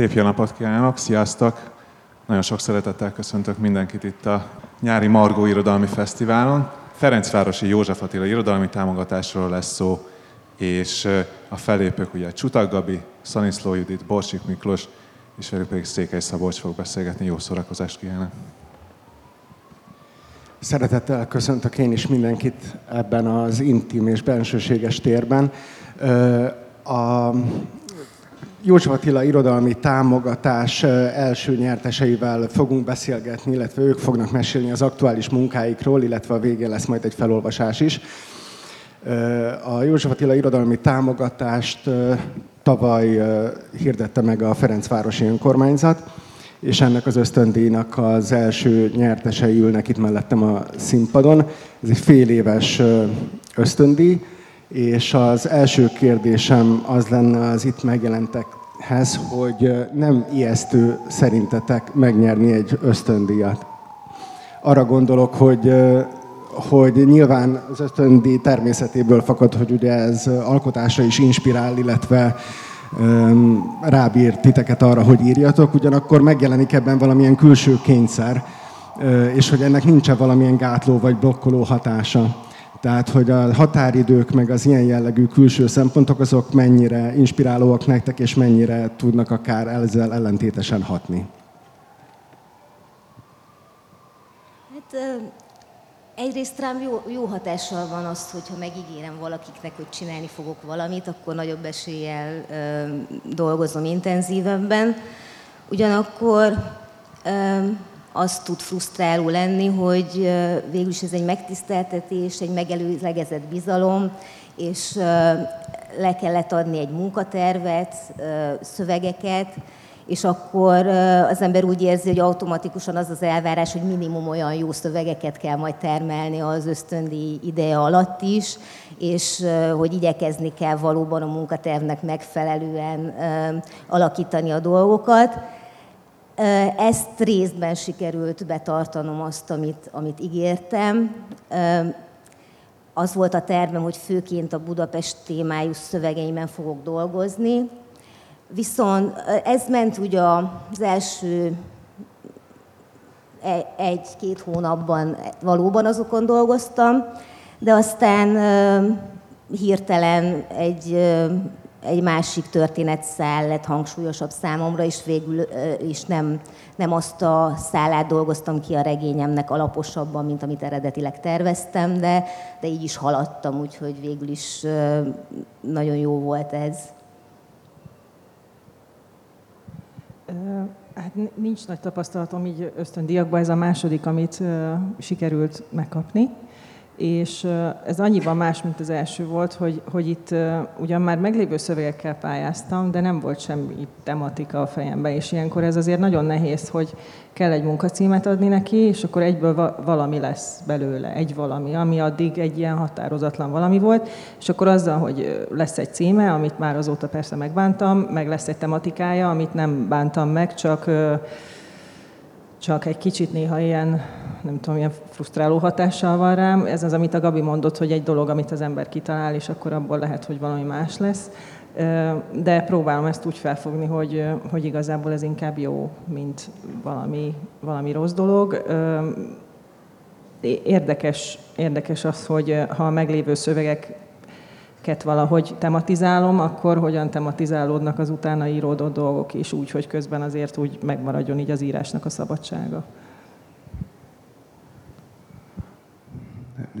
Szép jó napot kívánok, sziasztok! Nagyon sok szeretettel köszöntök mindenkit itt a nyári Margó Irodalmi Fesztiválon. Ferencvárosi József Attila irodalmi támogatásról lesz szó, és a felépők ugye Csutak Gabi, Szaniszló Judit, Borsik Miklós, és velük pedig Székely Szabolcs fog beszélgetni. Jó szórakozást kívánok! Szeretettel köszöntök én is mindenkit ebben az intim és bensőséges térben. A József Attila irodalmi támogatás első nyerteseivel fogunk beszélgetni, illetve ők fognak mesélni az aktuális munkáikról, illetve a végén lesz majd egy felolvasás is. A József Attila irodalmi támogatást tavaly hirdette meg a Ferencvárosi Önkormányzat, és ennek az ösztöndíjnak az első nyertesei ülnek itt mellettem a színpadon. Ez egy fél éves ösztöndíj, és az első kérdésem az lenne az itt megjelentekhez, hogy nem ijesztő szerintetek megnyerni egy ösztöndíjat. Arra gondolok, hogy hogy nyilván az ösztöndíj természetéből fakad, hogy ugye ez alkotásra is inspirál, illetve rábír titeket arra, hogy írjatok, ugyanakkor megjelenik ebben valamilyen külső kényszer, és hogy ennek nincsen valamilyen gátló vagy blokkoló hatása. Tehát, hogy a határidők, meg az ilyen jellegű külső szempontok, azok mennyire inspirálóak nektek, és mennyire tudnak akár ezzel ellentétesen hatni. Hát egyrészt rám jó, jó hatással van az, hogyha megígérem valakiknek, hogy csinálni fogok valamit, akkor nagyobb eséllyel dolgozom intenzívebben. Ugyanakkor az tud frusztráló lenni, hogy végül is ez egy megtiszteltetés, egy megelőlegezett bizalom, és le kellett adni egy munkatervet, szövegeket, és akkor az ember úgy érzi, hogy automatikusan az az elvárás, hogy minimum olyan jó szövegeket kell majd termelni az ösztöndi ideje alatt is, és hogy igyekezni kell valóban a munkatervnek megfelelően alakítani a dolgokat. Ezt részben sikerült betartanom azt, amit, amit ígértem. Az volt a tervem, hogy főként a Budapest témájú szövegeimen fogok dolgozni. Viszont ez ment ugye az első e, egy-két hónapban valóban azokon dolgoztam, de aztán hirtelen egy egy másik történetszál lett hangsúlyosabb számomra, és végül is nem, nem azt a szálát dolgoztam ki a regényemnek alaposabban, mint amit eredetileg terveztem, de, de így is haladtam, úgyhogy végül is nagyon jó volt ez. Hát nincs nagy tapasztalatom így ösztöndiakban, ez a második, amit sikerült megkapni és ez annyiban más, mint az első volt, hogy, hogy itt ugyan már meglévő szövegekkel pályáztam, de nem volt semmi tematika a fejemben, és ilyenkor ez azért nagyon nehéz, hogy kell egy munkacímet adni neki, és akkor egyből valami lesz belőle, egy valami, ami addig egy ilyen határozatlan valami volt, és akkor azzal, hogy lesz egy címe, amit már azóta persze megbántam, meg lesz egy tematikája, amit nem bántam meg, csak csak egy kicsit néha ilyen, nem tudom, ilyen frusztráló hatással van rám. Ez az, amit a Gabi mondott, hogy egy dolog, amit az ember kitalál, és akkor abból lehet, hogy valami más lesz. De próbálom ezt úgy felfogni, hogy, hogy igazából ez inkább jó, mint valami, valami rossz dolog. Érdekes, érdekes az, hogy ha a meglévő szövegek ket valahogy tematizálom, akkor hogyan tematizálódnak az utána íródott dolgok is, úgy, hogy közben azért úgy megmaradjon így az írásnak a szabadsága.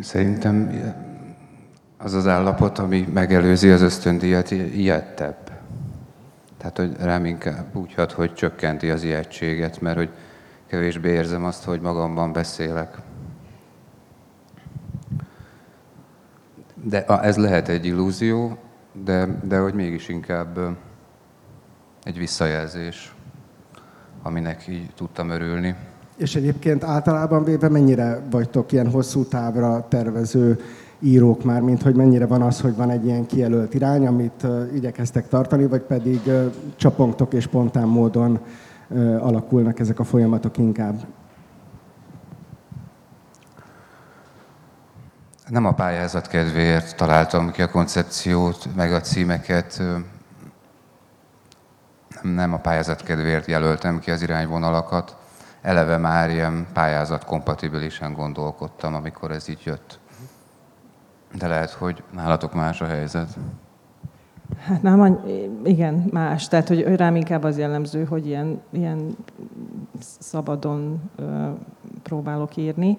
Szerintem az az állapot, ami megelőzi az ösztöndíjat, ilyettebb. Tehát, hogy rám inkább úgy hat, hogy csökkenti az ijegységet, mert hogy kevésbé érzem azt, hogy magamban beszélek. De ez lehet egy illúzió, de, de hogy mégis inkább egy visszajelzés, aminek így tudtam örülni. És egyébként általában véve mennyire vagytok ilyen hosszú távra tervező írók már, mint hogy mennyire van az, hogy van egy ilyen kijelölt irány, amit igyekeztek tartani, vagy pedig csapongtok és spontán módon alakulnak ezek a folyamatok inkább? Nem a pályázat kedvéért találtam ki a koncepciót, meg a címeket, nem a pályázat kedvéért jelöltem ki az irányvonalakat, eleve már ilyen pályázat kompatibilisen gondolkodtam, amikor ez így jött. De lehet, hogy nálatok más a helyzet. Hát nem, igen, más. Tehát, hogy rám inkább az jellemző, hogy ilyen, ilyen szabadon ö, próbálok írni,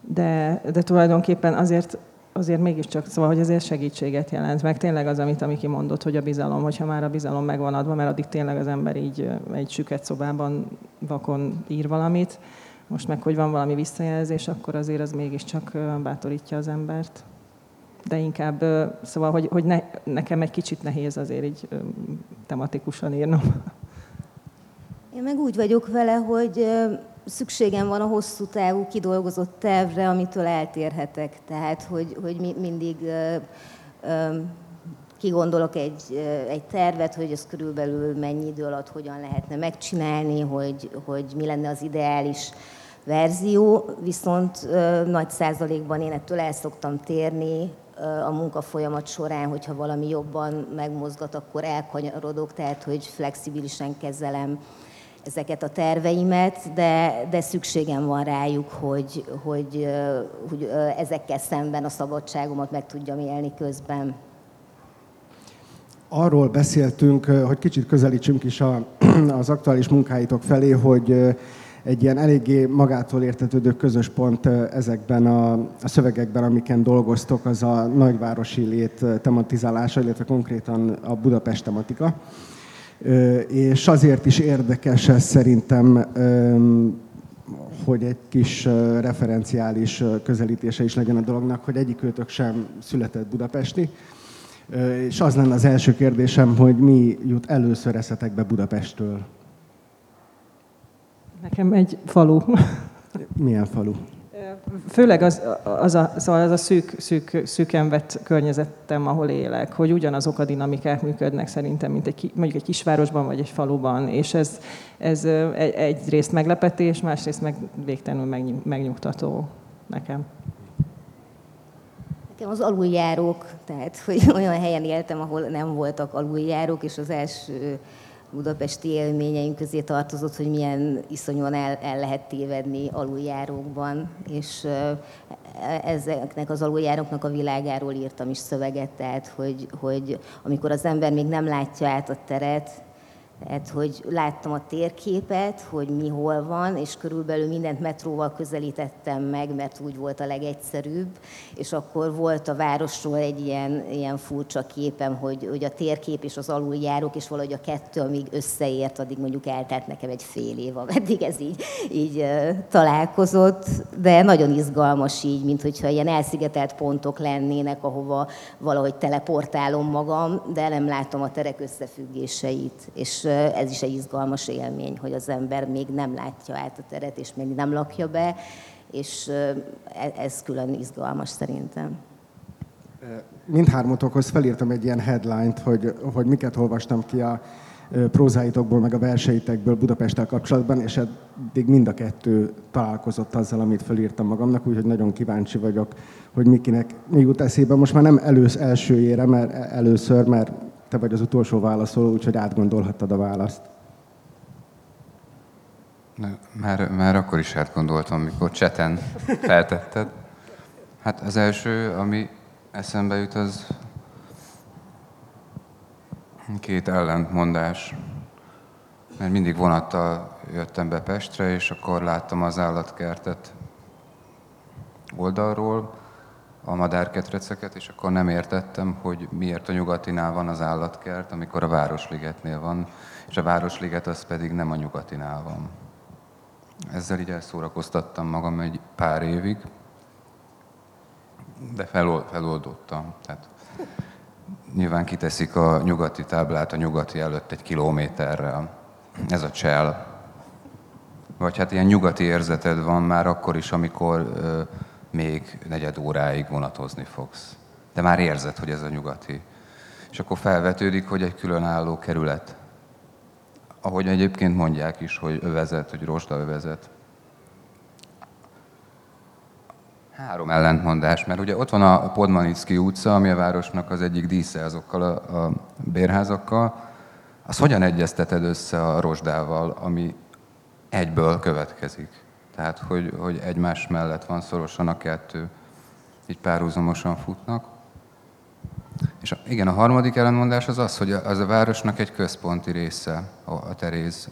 de, de tulajdonképpen azért azért mégiscsak, szóval, hogy azért segítséget jelent, meg tényleg az, amit Amiki mondott, hogy a bizalom, hogyha már a bizalom megvan adva, mert addig tényleg az ember így egy süket szobában vakon ír valamit, most meg, hogy van valami visszajelzés, akkor azért az mégiscsak bátorítja az embert. De inkább, szóval, hogy, hogy ne, nekem egy kicsit nehéz azért így tematikusan írnom. Én meg úgy vagyok vele, hogy szükségem van a hosszú távú kidolgozott tervre, amitől eltérhetek. Tehát, hogy, hogy mindig kigondolok egy, egy tervet, hogy ez körülbelül mennyi idő alatt hogyan lehetne megcsinálni, hogy, hogy mi lenne az ideális verzió, viszont nagy százalékban én ettől el szoktam térni a munkafolyamat során, hogyha valami jobban megmozgat, akkor elkanyarodok, tehát hogy flexibilisen kezelem ezeket a terveimet, de, de szükségem van rájuk, hogy, hogy, hogy ezekkel szemben a szabadságomat meg tudjam élni közben. Arról beszéltünk, hogy kicsit közelítsünk is a, az aktuális munkáitok felé, hogy egy ilyen eléggé magától értetődő közös pont ezekben a, a szövegekben, amiken dolgoztok, az a nagyvárosi lét tematizálása, illetve konkrétan a Budapest tematika és azért is érdekes ez szerintem, hogy egy kis referenciális közelítése is legyen a dolognak, hogy egyik őtök sem született budapesti. És az lenne az első kérdésem, hogy mi jut először eszetekbe Budapestről? Nekem egy falu. Milyen falu? Főleg az, az, a, szóval az a szűk, szűk, szűken vett környezetem, ahol élek, hogy ugyanazok a dinamikák működnek szerintem, mint egy, mondjuk egy kisvárosban vagy egy faluban, és ez, ez egyrészt meglepetés, másrészt meg végtelenül megnyugtató nekem. Nekem az aluljárók, tehát hogy olyan helyen éltem, ahol nem voltak aluljárók, és az első budapesti élményeink közé tartozott, hogy milyen iszonyúan el, el lehet tévedni aluljárókban, és ezeknek az aluljáróknak a világáról írtam is szöveget, tehát hogy, hogy amikor az ember még nem látja át a teret, tehát, hogy láttam a térképet, hogy mi hol van, és körülbelül mindent metróval közelítettem meg, mert úgy volt a legegyszerűbb, és akkor volt a városról egy ilyen, ilyen furcsa képem, hogy, hogy a térkép és az aluljárók, és valahogy a kettő, amíg összeért, addig mondjuk eltelt nekem egy fél év, ameddig ez így, így találkozott, de nagyon izgalmas így, mint hogyha ilyen elszigetelt pontok lennének, ahova valahogy teleportálom magam, de nem látom a terek összefüggéseit, és ez is egy izgalmas élmény, hogy az ember még nem látja át a teret, és még nem lakja be, és e, ez külön izgalmas szerintem. Mindhármatokhoz felírtam egy ilyen headline-t, hogy, hogy miket olvastam ki a prózáitokból, meg a verseitekből Budapesttel kapcsolatban, és eddig mind a kettő találkozott azzal, amit felírtam magamnak, úgyhogy nagyon kíváncsi vagyok, hogy mikinek mi jut eszébe. Most már nem elősz elsőjére, mert e, először, mert te vagy az utolsó válaszoló, úgyhogy átgondolhattad a választ. Már, már akkor is átgondoltam, mikor cseten feltetted. Hát az első, ami eszembe jut, az két ellentmondás. Mert mindig vonattal jöttem be Pestre, és akkor láttam az állatkertet oldalról, a madárketreceket, és akkor nem értettem, hogy miért a nyugatinál van az állatkert, amikor a Városligetnél van, és a Városliget az pedig nem a nyugatinál van. Ezzel így elszórakoztattam magam egy pár évig, de feloldottam. Tehát nyilván kiteszik a nyugati táblát a nyugati előtt egy kilométerrel. Ez a csel. Vagy hát ilyen nyugati érzeted van már akkor is, amikor még negyed óráig vonatozni fogsz. De már érzed, hogy ez a nyugati. És akkor felvetődik, hogy egy különálló kerület. Ahogy egyébként mondják is, hogy övezet, hogy rosda övezet. Három ellentmondás, mert ugye ott van a Podmanicki utca, ami a városnak az egyik dísze azokkal a, a bérházakkal, az hogyan egyezteted össze a rozsdával, ami egyből következik? Tehát, hogy, hogy egymás mellett van szorosan a kettő, így párhuzamosan futnak. És igen, a harmadik ellenmondás az az, hogy az a városnak egy központi része, a, Teréz.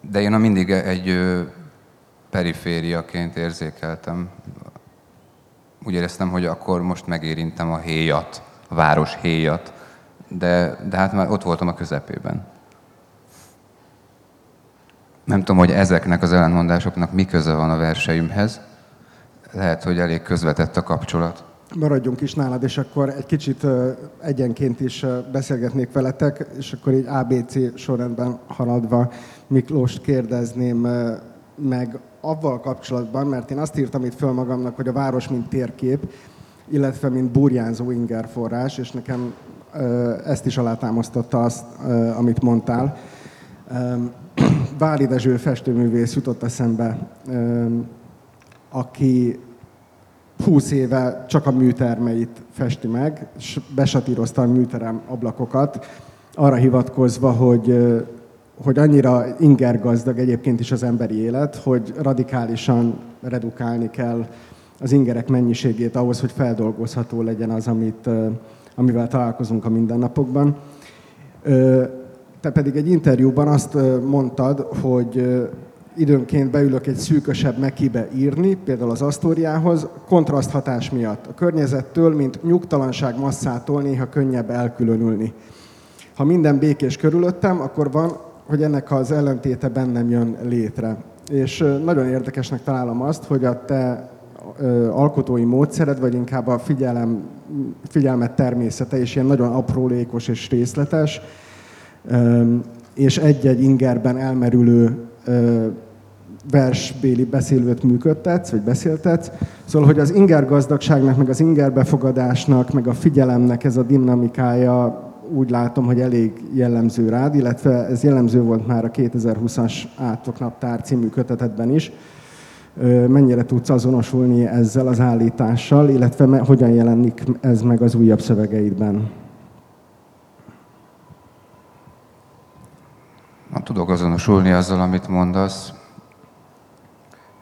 De én a mindig egy perifériaként érzékeltem. Úgy éreztem, hogy akkor most megérintem a héjat, a város héjat, de, de hát már ott voltam a közepében. Nem tudom, hogy ezeknek az ellentmondásoknak mi köze van a verseimhez. Lehet, hogy elég közvetett a kapcsolat. Maradjunk is nálad, és akkor egy kicsit egyenként is beszélgetnék veletek, és akkor így ABC sorrendben haladva Miklóst kérdezném meg avval kapcsolatban, mert én azt írtam itt föl magamnak, hogy a város mint térkép, illetve mint burjánzó ingerforrás, és nekem ezt is alátámasztotta azt, amit mondtál. Váli Dezső festőművész jutott eszembe, aki 20 éve csak a műtermeit festi meg, és besatírozta a műterem ablakokat, arra hivatkozva, hogy, hogy annyira ingergazdag egyébként is az emberi élet, hogy radikálisan redukálni kell az ingerek mennyiségét ahhoz, hogy feldolgozható legyen az, amit, amivel találkozunk a mindennapokban. Te pedig egy interjúban azt mondtad, hogy időnként beülök egy szűkösebb mekibe írni, például az Asztóriához, kontraszthatás miatt. A környezettől, mint nyugtalanság masszától néha könnyebb elkülönülni. Ha minden békés körülöttem, akkor van, hogy ennek az ellentéte bennem jön létre. És nagyon érdekesnek találom azt, hogy a te alkotói módszered, vagy inkább a figyelem, figyelmet természete, és ilyen nagyon aprólékos és részletes, és egy-egy ingerben elmerülő versbéli beszélőt működtetsz, vagy beszéltetsz. Szóval, hogy az inger gazdagságnak, meg az inger befogadásnak, meg a figyelemnek ez a dinamikája úgy látom, hogy elég jellemző rád, illetve ez jellemző volt már a 2020-as Átok Naptár című kötetetben is. Mennyire tudsz azonosulni ezzel az állítással, illetve hogyan jelenik ez meg az újabb szövegeidben? Na, tudok azonosulni azzal, amit mondasz.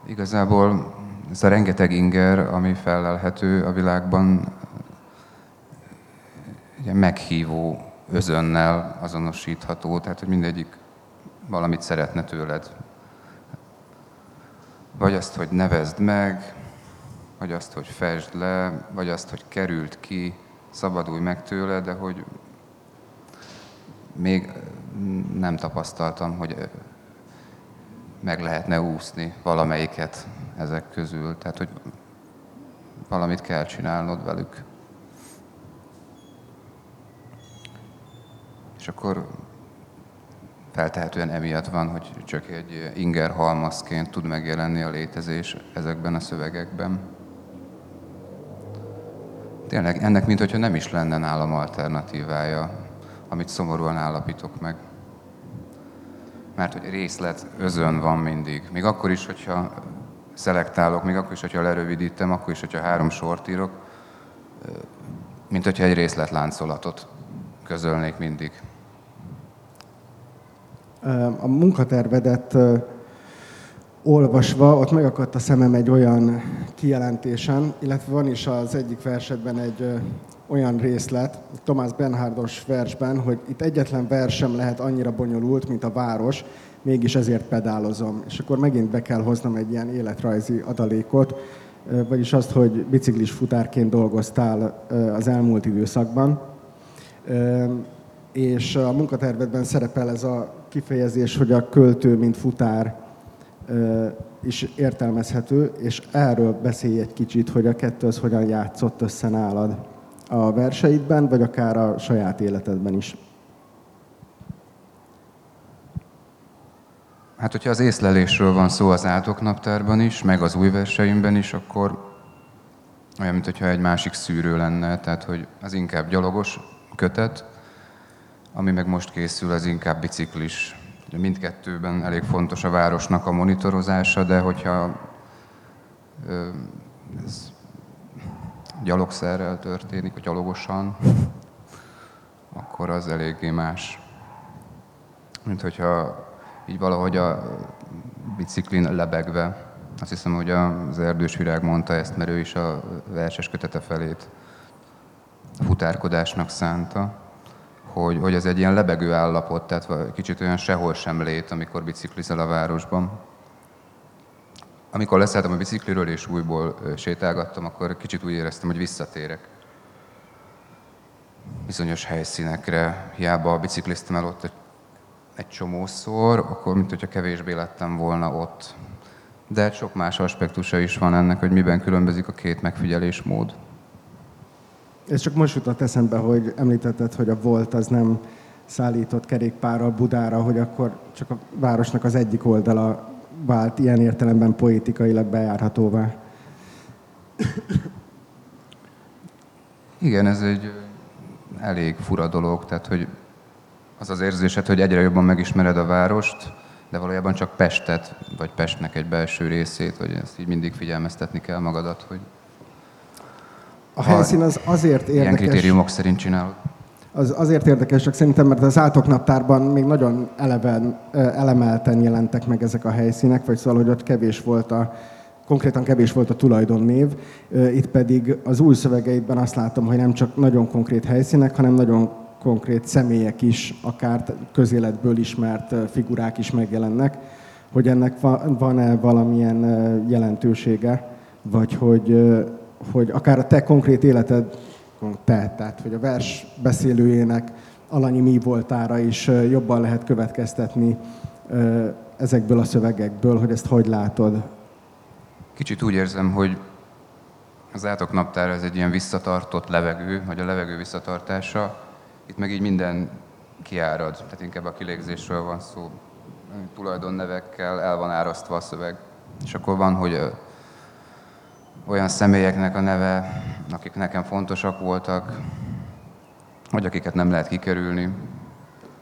Igazából ez a rengeteg inger, ami felelhető a világban, ugye meghívó özönnel azonosítható, tehát hogy mindegyik valamit szeretne tőled. Vagy azt, hogy nevezd meg, vagy azt, hogy fesd le, vagy azt, hogy került ki, szabadulj meg tőle, de hogy még nem tapasztaltam, hogy meg lehetne úszni valamelyiket ezek közül. Tehát, hogy valamit kell csinálnod velük. És akkor feltehetően emiatt van, hogy csak egy inger halmazként tud megjelenni a létezés ezekben a szövegekben. Tényleg ennek, mintha nem is lenne nálam alternatívája, amit szomorúan állapítok meg. Mert hogy részlet özön van mindig. Még akkor is, hogyha szelektálok, még akkor is, hogyha lerövidítem, akkor is, hogyha három sort írok, mint hogyha egy részletláncolatot közölnék mindig. A munkatervedet olvasva, ott megakadt a szemem egy olyan kijelentésen, illetve van is az egyik versetben egy olyan részlet, Tomás Bernhardos versben, hogy itt egyetlen vers sem lehet annyira bonyolult, mint a város, mégis ezért pedálozom. És akkor megint be kell hoznom egy ilyen életrajzi adalékot, vagyis azt, hogy biciklis futárként dolgoztál az elmúlt időszakban. És a munkatervedben szerepel ez a kifejezés, hogy a költő, mint futár is értelmezhető, és erről beszélj egy kicsit, hogy a kettő az hogyan játszott össze nálad a verseidben, vagy akár a saját életedben is. Hát, hogyha az észlelésről van szó az átoknaptárban is, meg az új verseimben is, akkor olyan, mintha egy másik szűrő lenne, tehát hogy az inkább gyalogos kötet, ami meg most készül, az inkább biciklis. Ugye mindkettőben elég fontos a városnak a monitorozása, de hogyha ez gyalogszerrel történik, vagy gyalogosan, akkor az eléggé más. Mint hogyha így valahogy a biciklin lebegve, azt hiszem, hogy az erdős virág mondta ezt, mert ő is a verses kötete felét futárkodásnak szánta, hogy, hogy ez egy ilyen lebegő állapot, tehát kicsit olyan sehol sem lét, amikor biciklizel a városban. Amikor leszálltam a bicikliről és újból sétálgattam, akkor kicsit úgy éreztem, hogy visszatérek bizonyos helyszínekre. Hiába bicikliztem el ott egy, csomószor, akkor mint hogyha kevésbé lettem volna ott. De sok más aspektusa is van ennek, hogy miben különbözik a két megfigyelésmód. Ez csak most jutott eszembe, hogy említetted, hogy a volt az nem szállított kerékpárral Budára, hogy akkor csak a városnak az egyik oldala vált ilyen értelemben poétikailag bejárhatóvá. Igen, ez egy elég fura dolog, tehát hogy az az érzésed, hogy egyre jobban megismered a várost, de valójában csak Pestet, vagy Pestnek egy belső részét, hogy ezt így mindig figyelmeztetni kell magadat, hogy a helyszín az azért érdekes. Ilyen kritériumok szerint csinálod. Az azért érdekes, csak szerintem, mert az átoknaptárban még nagyon eleven, elemelten jelentek meg ezek a helyszínek, vagy szóval, hogy ott kevés volt a, konkrétan kevés volt a tulajdonnév. Itt pedig az új szövegeidben azt látom, hogy nem csak nagyon konkrét helyszínek, hanem nagyon konkrét személyek is, akár közéletből ismert figurák is megjelennek, hogy ennek van-e valamilyen jelentősége, vagy hogy, hogy akár a te konkrét életed, te, tehát hogy a vers beszélőjének alanyi mi voltára is jobban lehet következtetni ezekből a szövegekből, hogy ezt hogy látod? Kicsit úgy érzem, hogy az átok naptára ez egy ilyen visszatartott levegő, vagy a levegő visszatartása. Itt meg így minden kiárad, tehát inkább a kilégzésről van szó. Tulajdonnevekkel el van árasztva a szöveg. És akkor van, hogy olyan személyeknek a neve, akik nekem fontosak voltak, vagy akiket nem lehet kikerülni.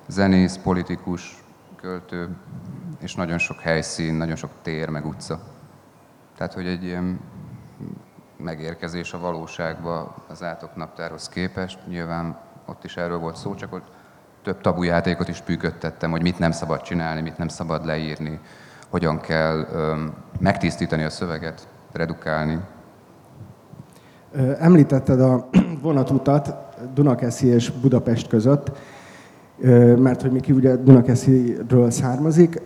Zenész, politikus, költő, és nagyon sok helyszín, nagyon sok tér, meg utca. Tehát, hogy egy ilyen megérkezés a valóságba az átok naptárhoz képest. Nyilván ott is erről volt szó, csak ott több tabu játékot is pűködtettem, hogy mit nem szabad csinálni, mit nem szabad leírni, hogyan kell öm, megtisztítani a szöveget, redukálni. Említetted a vonatutat Dunakeszi és Budapest között, mert hogy Miki ugye Dunakesziről származik.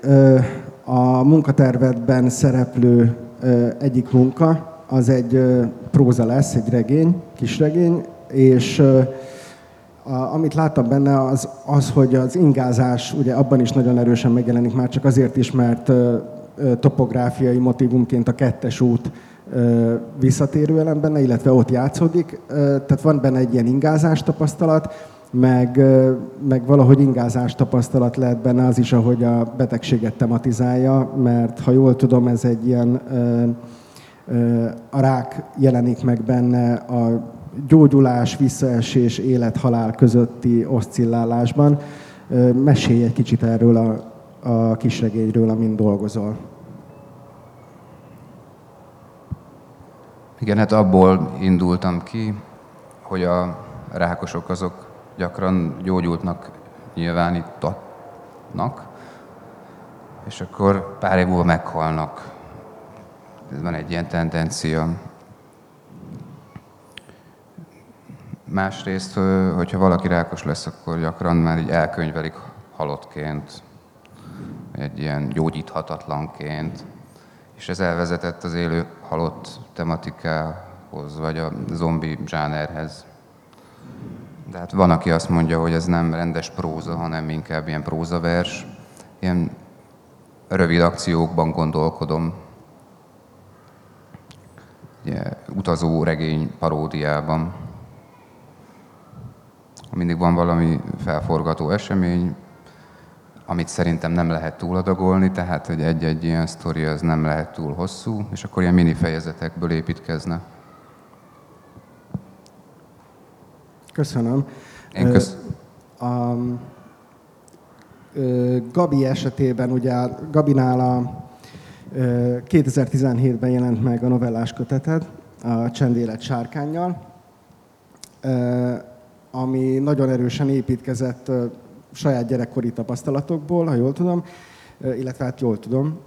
A munkatervedben szereplő egyik munka, az egy próza lesz, egy regény, kisregény, és amit láttam benne az, az, hogy az ingázás ugye abban is nagyon erősen megjelenik, már csak azért is, mert topográfiai motivumként a kettes út visszatérő elem benne, illetve ott játszódik. Tehát van benne egy ilyen ingázás tapasztalat, meg, meg valahogy ingázás tapasztalat lehet benne az is, ahogy a betegséget tematizálja, mert ha jól tudom, ez egy ilyen a rák jelenik meg benne a gyógyulás, visszaesés, élet-halál közötti oszcillálásban. Mesélj egy kicsit erről a, a kisregényről, amin dolgozol. Igen, hát abból indultam ki, hogy a rákosok azok gyakran gyógyultnak nyilvánítatnak, és akkor pár év múlva meghalnak. Ez van egy ilyen tendencia. Másrészt, hogyha valaki rákos lesz, akkor gyakran már így elkönyvelik halottként, egy ilyen gyógyíthatatlanként, és ez elvezetett az élő halott tematikához, vagy a zombi zsánerhez. De hát van, aki azt mondja, hogy ez nem rendes próza, hanem inkább ilyen prózavers. Ilyen rövid akciókban gondolkodom. Ugye, utazó regény paródiában. Mindig van valami felforgató esemény, amit szerintem nem lehet túladagolni, tehát hogy egy-egy ilyen sztori az nem lehet túl hosszú, és akkor ilyen mini fejezetekből építkezne. Köszönöm. Én kösz... A, Gabi esetében, ugye Gabinál a 2017-ben jelent meg a novellás köteted, a Csendélet sárkányjal. ami nagyon erősen építkezett saját gyerekkori tapasztalatokból, ha jól tudom, illetve hát jól tudom,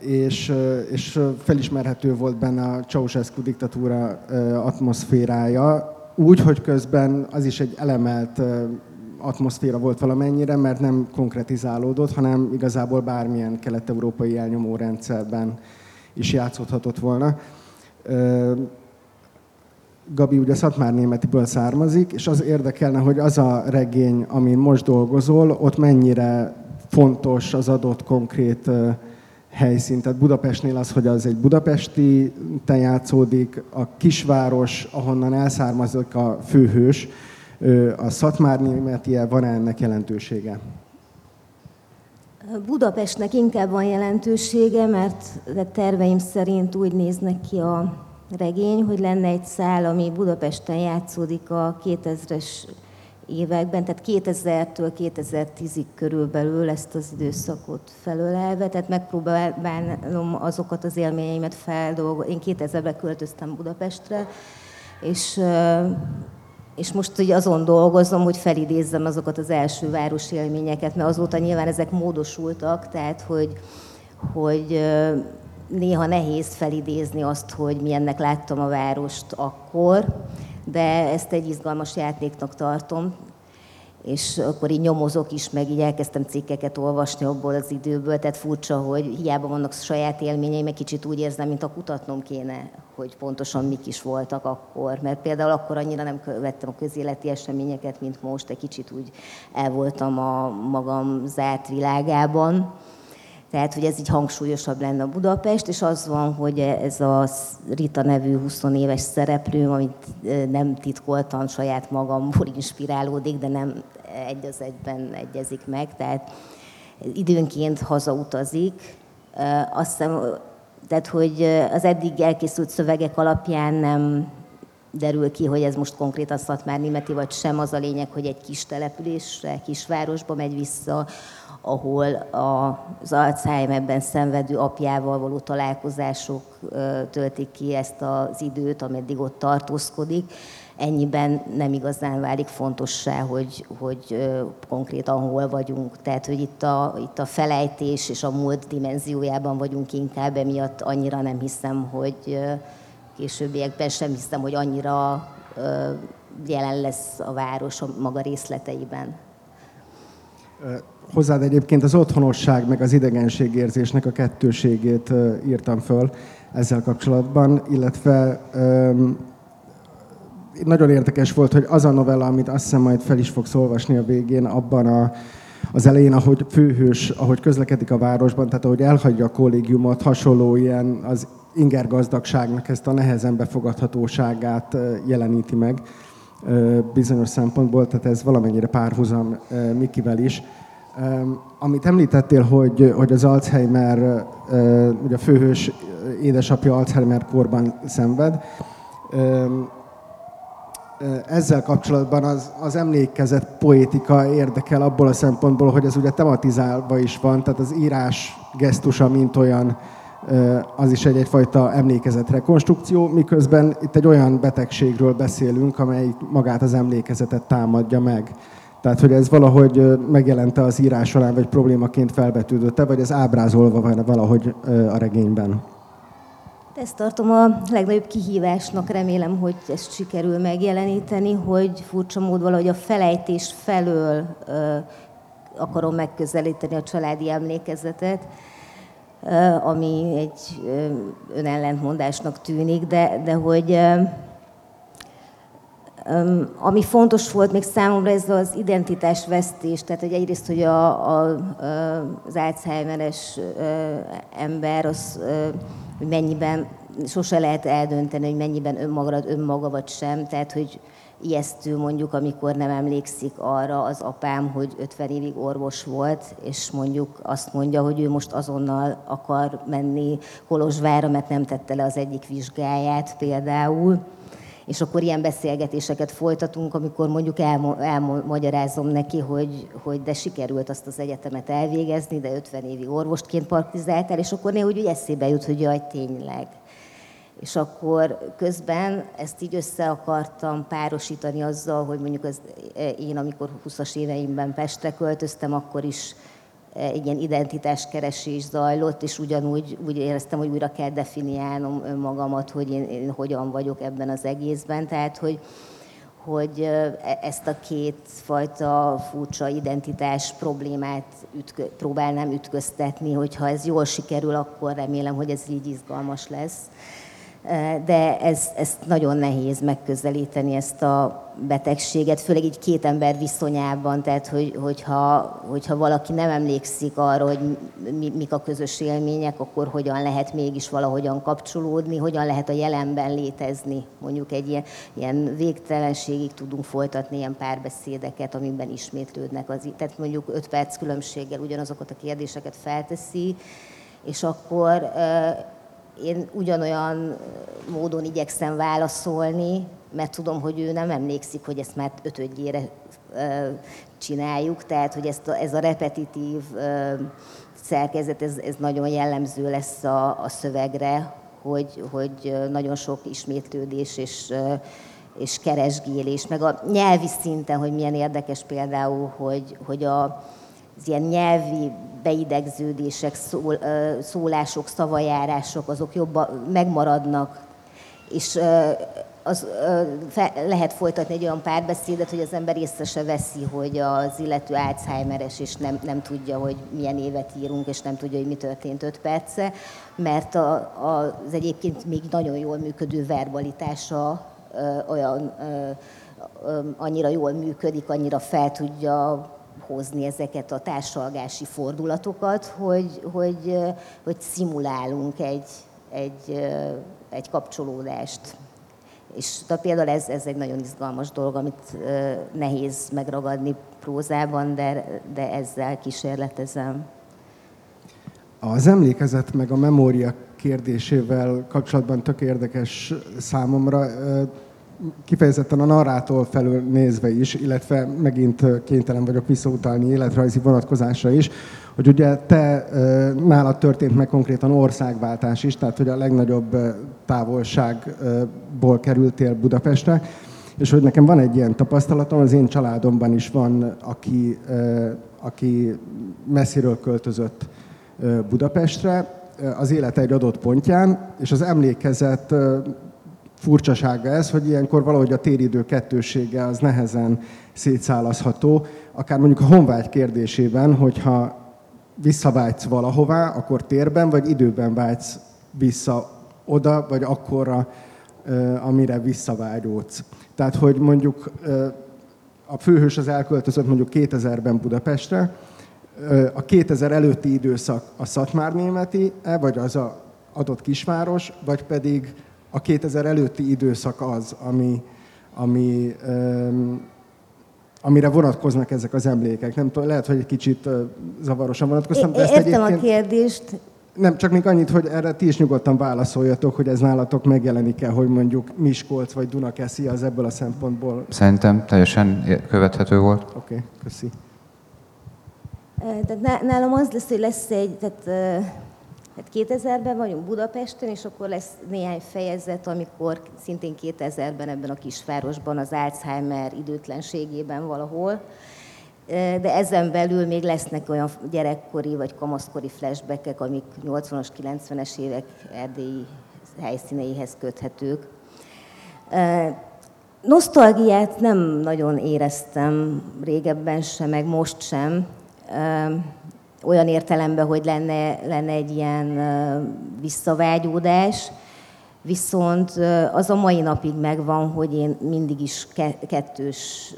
és, és felismerhető volt benne a Ceausescu diktatúra atmoszférája, úgy, hogy közben az is egy elemelt atmoszféra volt valamennyire, mert nem konkretizálódott, hanem igazából bármilyen kelet-európai elnyomó rendszerben is játszódhatott volna. Gabi ugye Szatmár Németiből származik, és az érdekelne, hogy az a regény, amin most dolgozol, ott mennyire fontos az adott konkrét helyszín. Tehát Budapestnél az, hogy az egy budapesti te játszódik, a kisváros, ahonnan elszármazik a főhős, a Szatmár Németie, van -e ennek jelentősége? Budapestnek inkább van jelentősége, mert terveim szerint úgy néznek ki a regény, hogy lenne egy szál, ami Budapesten játszódik a 2000-es években, tehát 2000-től 2010-ig körülbelül ezt az időszakot felölelve, tehát megpróbálom azokat az élményeimet feldolgozni. Én 2000-ben költöztem Budapestre, és és most ugye azon dolgozom, hogy felidézzem azokat az első városi élményeket, mert azóta nyilván ezek módosultak, tehát hogy, hogy néha nehéz felidézni azt, hogy milyennek láttam a várost akkor, de ezt egy izgalmas játéknak tartom, és akkor így nyomozok is, meg így elkezdtem cikkeket olvasni abból az időből, tehát furcsa, hogy hiába vannak saját élményeim, meg kicsit úgy érzem, mint a kutatnom kéne, hogy pontosan mik is voltak akkor. Mert például akkor annyira nem vettem a közéleti eseményeket, mint most, egy kicsit úgy el voltam a magam zárt világában. Tehát, hogy ez így hangsúlyosabb lenne a Budapest, és az van, hogy ez a Rita nevű 20 éves szereplő, amit nem titkoltan saját magamból inspirálódik, de nem egy az egyben egyezik meg, tehát időnként hazautazik. Azt hiszem, tehát, hogy az eddig elkészült szövegek alapján nem derül ki, hogy ez most konkrétan Szatmár Németi vagy sem. Az a lényeg, hogy egy kis településre, kisvárosba megy vissza, ahol az Alzheimerben szenvedő apjával való találkozások töltik ki ezt az időt, ameddig ott tartózkodik. Ennyiben nem igazán válik fontossá, hogy, hogy konkrétan hol vagyunk. Tehát, hogy itt a, itt a felejtés és a múlt dimenziójában vagyunk inkább, emiatt annyira nem hiszem, hogy későbbiekben sem hiszem, hogy annyira jelen lesz a város a maga részleteiben. Hozzád egyébként az otthonosság meg az idegenségérzésnek a kettőségét írtam föl ezzel kapcsolatban, illetve nagyon érdekes volt, hogy az a novella, amit azt hiszem majd fel is fogsz olvasni a végén, abban a, az elején, ahogy főhős, ahogy közlekedik a városban, tehát ahogy elhagyja a kollégiumot, hasonló ilyen az inger gazdagságnak ezt a nehezen befogadhatóságát jeleníti meg bizonyos szempontból, tehát ez valamennyire párhuzam Mikivel is. Amit említettél, hogy, hogy az Alzheimer, ugye a főhős édesapja Alzheimer korban szenved, ezzel kapcsolatban az, az emlékezet poétika érdekel abból a szempontból, hogy ez ugye tematizálva is van, tehát az írás gesztusa, mint olyan, az is egy egyfajta emlékezetrekonstrukció, miközben itt egy olyan betegségről beszélünk, amely magát az emlékezetet támadja meg. Tehát, hogy ez valahogy megjelente az írás során, vagy problémaként felvetődött-e, vagy ez ábrázolva van valahogy a regényben? Ezt tartom a legnagyobb kihívásnak, remélem, hogy ezt sikerül megjeleníteni, hogy furcsa mód valahogy a felejtés felől ö, akarom megközelíteni a családi emlékezetet, ami egy önellentmondásnak tűnik, de, de hogy ami fontos volt még számomra, ez az identitásvesztés, tehát hogy egyrészt, hogy a, a, az Alzheimeres ember, az, hogy mennyiben, sose lehet eldönteni, hogy mennyiben önmaga, önmaga vagy sem, tehát hogy ijesztő mondjuk, amikor nem emlékszik arra az apám, hogy 50 évig orvos volt, és mondjuk azt mondja, hogy ő most azonnal akar menni Kolozsvárra, mert nem tette le az egyik vizsgáját például és akkor ilyen beszélgetéseket folytatunk, amikor mondjuk elmagyarázom neki, hogy, hogy de sikerült azt az egyetemet elvégezni, de 50 évi orvostként partizáltál, és akkor néha úgy eszébe jut, hogy jaj, tényleg. És akkor közben ezt így össze akartam párosítani azzal, hogy mondjuk az, én, amikor 20-as éveimben Pestre költöztem, akkor is egy ilyen identitáskeresés zajlott, és ugyanúgy úgy éreztem, hogy újra kell definiálnom önmagamat, hogy én, én hogyan vagyok ebben az egészben. Tehát, hogy, hogy e, ezt a két fajta furcsa identitás problémát ütkö, próbálnám ütköztetni, hogyha ez jól sikerül, akkor remélem, hogy ez így izgalmas lesz de ez, ez nagyon nehéz megközelíteni ezt a betegséget, főleg így két ember viszonyában, tehát hogy, hogyha, hogyha valaki nem emlékszik arra, hogy mi, mik a közös élmények, akkor hogyan lehet mégis valahogyan kapcsolódni, hogyan lehet a jelenben létezni. Mondjuk egy ilyen, ilyen végtelenségig tudunk folytatni ilyen párbeszédeket, amiben ismétlődnek az, tehát mondjuk öt perc különbséggel ugyanazokat a kérdéseket felteszi, és akkor én ugyanolyan módon igyekszem válaszolni, mert tudom, hogy ő nem emlékszik, hogy ezt már ötödjére csináljuk, tehát hogy ezt a, ez a repetitív szerkezet, ez, ez nagyon jellemző lesz a, a szövegre, hogy, hogy nagyon sok ismétlődés és, és keresgélés, meg a nyelvi szinten, hogy milyen érdekes például, hogy, hogy a, az ilyen nyelvi beidegződések, szól, szólások, szavajárások, azok jobban megmaradnak, és az, lehet folytatni egy olyan párbeszédet, hogy az ember észre se veszi, hogy az illető Alzheimeres, és nem, nem tudja, hogy milyen évet írunk, és nem tudja, hogy mi történt öt perce, mert a, a, az egyébként még nagyon jól működő verbalitása olyan annyira jól működik, annyira fel tudja hozni ezeket a társalgási fordulatokat, hogy, hogy, hogy szimulálunk egy, egy, egy kapcsolódást. És de például ez, ez egy nagyon izgalmas dolog, amit nehéz megragadni prózában, de, de ezzel kísérletezem. Az emlékezet meg a memória kérdésével kapcsolatban tök érdekes számomra kifejezetten a narrátor felül nézve is, illetve megint kénytelen vagyok visszautalni életrajzi vonatkozásra is, hogy ugye te nálad történt meg konkrétan országváltás is, tehát hogy a legnagyobb távolságból kerültél Budapestre, és hogy nekem van egy ilyen tapasztalatom, az én családomban is van, aki, aki messziről költözött Budapestre, az élete egy adott pontján, és az emlékezet furcsasága ez, hogy ilyenkor valahogy a téridő kettősége az nehezen szétszálazható, akár mondjuk a honvágy kérdésében, hogyha visszavágysz valahová, akkor térben vagy időben vágysz vissza oda, vagy akkorra, amire visszavágyódsz. Tehát, hogy mondjuk a főhős az elköltözött mondjuk 2000-ben Budapestre, a 2000 előtti időszak a Szatmár németi, vagy az a adott kisváros, vagy pedig a 2000 előtti időszak az, ami, ami, um, amire vonatkoznak ezek az emlékek. Nem tudom, lehet, hogy egy kicsit zavarosan vonatkoztam. De ezt Értem a kérdést. Nem, csak még annyit, hogy erre ti is nyugodtan válaszoljatok, hogy ez nálatok megjelenik-e, hogy mondjuk Miskolc vagy Dunakeszi az ebből a szempontból. Szerintem teljesen követhető volt. Oké, okay, köszi. Tehát nálam az lesz, hogy lesz egy, tehát Hát 2000-ben vagyunk Budapesten, és akkor lesz néhány fejezet, amikor szintén 2000-ben ebben a kisvárosban az Alzheimer időtlenségében valahol, de ezen belül még lesznek olyan gyerekkori vagy kamaszkori flashbackek, amik 80-as, 90-es évek erdélyi helyszíneihez köthetők. Nosztalgiát nem nagyon éreztem régebben sem, meg most sem olyan értelemben, hogy lenne, lenne egy ilyen visszavágyódás, viszont az a mai napig megvan, hogy én mindig is kettős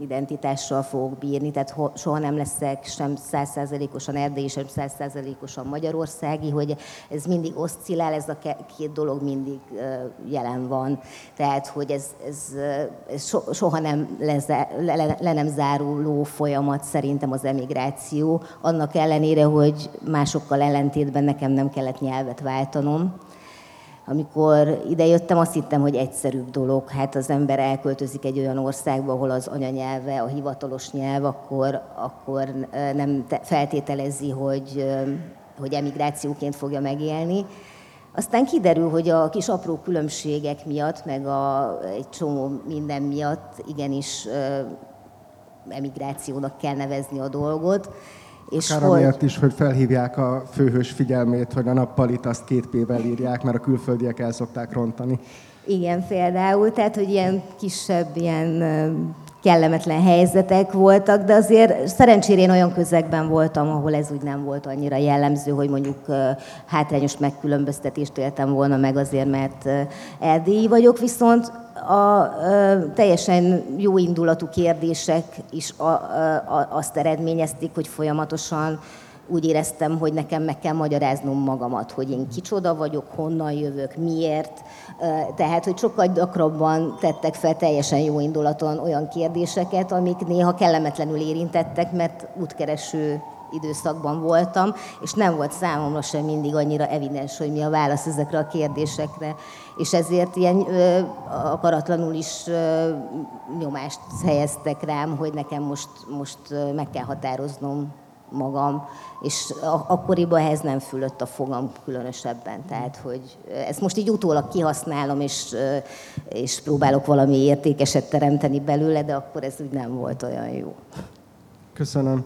identitással fogok bírni, tehát soha nem leszek sem százszázalékosan erdélyi, sem százszázalékosan magyarországi, hogy ez mindig oszcillál, ez a két dolog mindig jelen van. Tehát, hogy ez, ez, ez soha nem leze, le, le nem záruló folyamat szerintem az emigráció, annak ellenére, hogy másokkal ellentétben nekem nem kellett nyelvet váltanom amikor idejöttem, azt hittem, hogy egyszerűbb dolog. Hát az ember elköltözik egy olyan országba, ahol az anyanyelve, a hivatalos nyelv, akkor, akkor nem feltételezi, hogy, hogy emigrációként fogja megélni. Aztán kiderül, hogy a kis apró különbségek miatt, meg a, egy csomó minden miatt igenis emigrációnak kell nevezni a dolgot. És Akár hogy... amiatt is, hogy felhívják a főhős figyelmét, hogy a nappalit azt két P-vel írják, mert a külföldiek el szokták rontani. Igen, például, tehát, hogy ilyen kisebb, ilyen kellemetlen helyzetek voltak, de azért szerencsére én olyan közegben voltam, ahol ez úgy nem volt annyira jellemző, hogy mondjuk hátrányos megkülönböztetést éltem volna meg azért, mert erdélyi vagyok, viszont a teljesen jó indulatú kérdések is a, azt eredményezték, hogy folyamatosan úgy éreztem, hogy nekem meg kell magyaráznom magamat, hogy én kicsoda vagyok, honnan jövök, miért. Tehát, hogy sokkal gyakrabban tettek fel teljesen jó indulaton olyan kérdéseket, amik néha kellemetlenül érintettek, mert útkereső időszakban voltam, és nem volt számomra sem mindig annyira evidens, hogy mi a válasz ezekre a kérdésekre. És ezért ilyen ö, akaratlanul is ö, nyomást helyeztek rám, hogy nekem most, most meg kell határoznom magam, és akkoriban ehhez nem fülött a fogam különösebben. Tehát, hogy ezt most így utólag kihasználom, és, és próbálok valami értékeset teremteni belőle, de akkor ez úgy nem volt olyan jó. Köszönöm.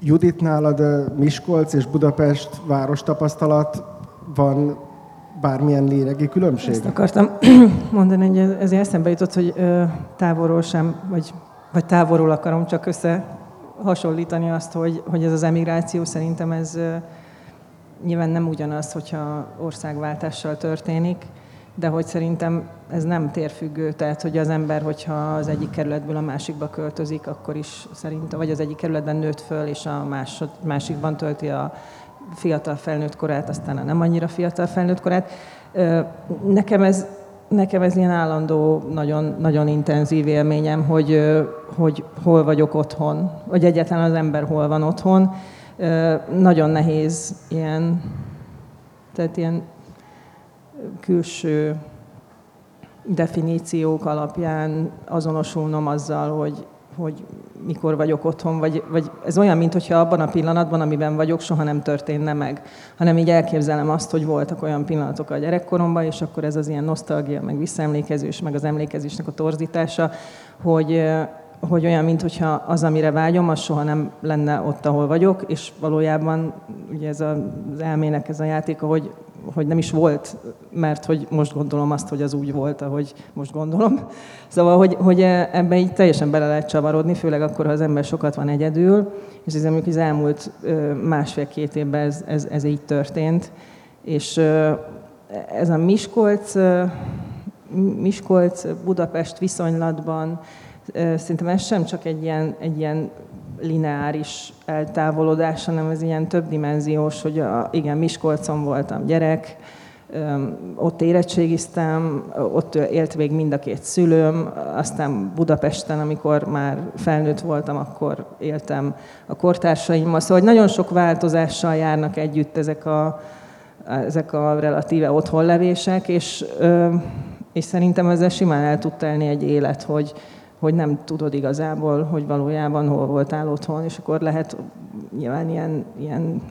Judit, nálad Miskolc és Budapest város tapasztalat van bármilyen lényegi különbség? Ezt akartam mondani, hogy ezért eszembe jutott, hogy távolról sem, vagy, vagy távolról akarom csak össze hasonlítani azt, hogy, hogy ez az emigráció szerintem ez nyilván nem ugyanaz, hogyha országváltással történik, de hogy szerintem ez nem térfüggő, tehát hogy az ember, hogyha az egyik kerületből a másikba költözik, akkor is szerintem, vagy az egyik kerületben nőtt föl, és a másod, másikban tölti a fiatal felnőtt korát, aztán a nem annyira fiatal felnőtt korát. Nekem ez, nekem ez ilyen állandó, nagyon, nagyon intenzív élményem, hogy, hogy hol vagyok otthon, vagy egyáltalán az ember hol van otthon. Nagyon nehéz ilyen, tehát ilyen külső definíciók alapján azonosulnom azzal, hogy, hogy mikor vagyok otthon, vagy, vagy ez olyan, mintha abban a pillanatban, amiben vagyok, soha nem történne meg, hanem így elképzelem azt, hogy voltak olyan pillanatok a gyerekkoromban, és akkor ez az ilyen nosztalgia, meg visszaemlékezés, meg az emlékezésnek a torzítása, hogy, hogy olyan, mintha az, amire vágyom, az soha nem lenne ott, ahol vagyok, és valójában ugye ez az elmének ez a játéka, hogy hogy nem is volt, mert hogy most gondolom azt, hogy az úgy volt, ahogy most gondolom. Szóval, hogy, hogy ebben így teljesen bele lehet csavarodni, főleg akkor, ha az ember sokat van egyedül, és ez mondjuk az elmúlt másfél-két évben ez, ez, ez így történt. És ez a Miskolc, Miskolc Budapest viszonylatban szerintem ez sem csak egy ilyen, egy ilyen lineáris eltávolodás, hanem ez ilyen többdimenziós, hogy a, igen, Miskolcon voltam gyerek, ott érettségiztem, ott élt még mind a két szülőm, aztán Budapesten, amikor már felnőtt voltam, akkor éltem a kortársaimmal. Szóval nagyon sok változással járnak együtt ezek a, ezek a relatíve otthonlevések, és, és szerintem ezzel simán el tud telni egy élet, hogy, hogy nem tudod igazából, hogy valójában hol voltál otthon, és akkor lehet nyilván ilyen, ilyen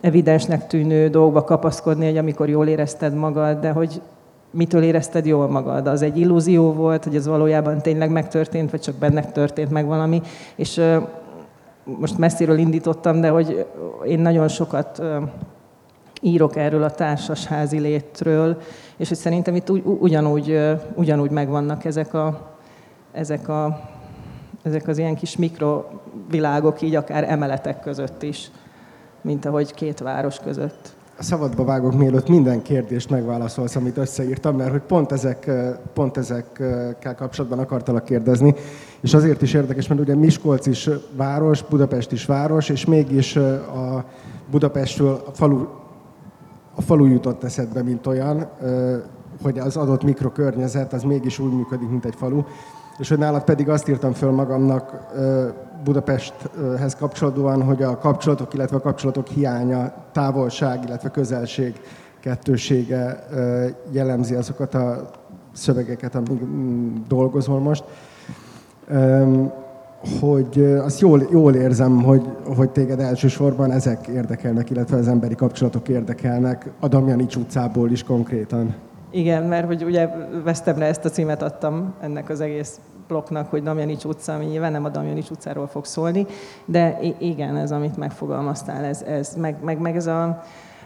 evidensnek tűnő dolgokba kapaszkodni, hogy amikor jól érezted magad, de hogy mitől érezted jól magad. Az egy illúzió volt, hogy ez valójában tényleg megtörtént, vagy csak bennek történt meg valami. És most messziről indítottam, de hogy én nagyon sokat írok erről a társasházi létről, és hogy szerintem itt ugyanúgy, ugyanúgy megvannak ezek, a, ezek, a, ezek az ilyen kis mikrovilágok, így akár emeletek között is, mint ahogy két város között. Szabadba vágok, mielőtt minden kérdést megválaszolsz, amit összeírtam, mert hogy pont, ezek, pont ezekkel kapcsolatban akartalak kérdezni. És azért is érdekes, mert ugye Miskolc is város, Budapest is város, és mégis a Budapestről a falu a falu jutott eszedbe, mint olyan, hogy az adott mikrokörnyezet az mégis úgy működik, mint egy falu. És hogy nálad pedig azt írtam föl magamnak Budapesthez kapcsolódóan, hogy a kapcsolatok, illetve a kapcsolatok hiánya, távolság, illetve közelség kettősége jellemzi azokat a szövegeket, amik mm, dolgozol most. Hogy azt jól, jól érzem, hogy, hogy téged elsősorban ezek érdekelnek, illetve az emberi kapcsolatok érdekelnek, a Damjanics utcából is konkrétan. Igen, mert hogy ugye Vesztemre ezt a címet adtam ennek az egész blokknak, hogy Damjanics utca, ami nyilván nem a Damjanics utcáról fog szólni, de igen, ez, amit megfogalmaztál, ez, ez meg, meg, meg ez a,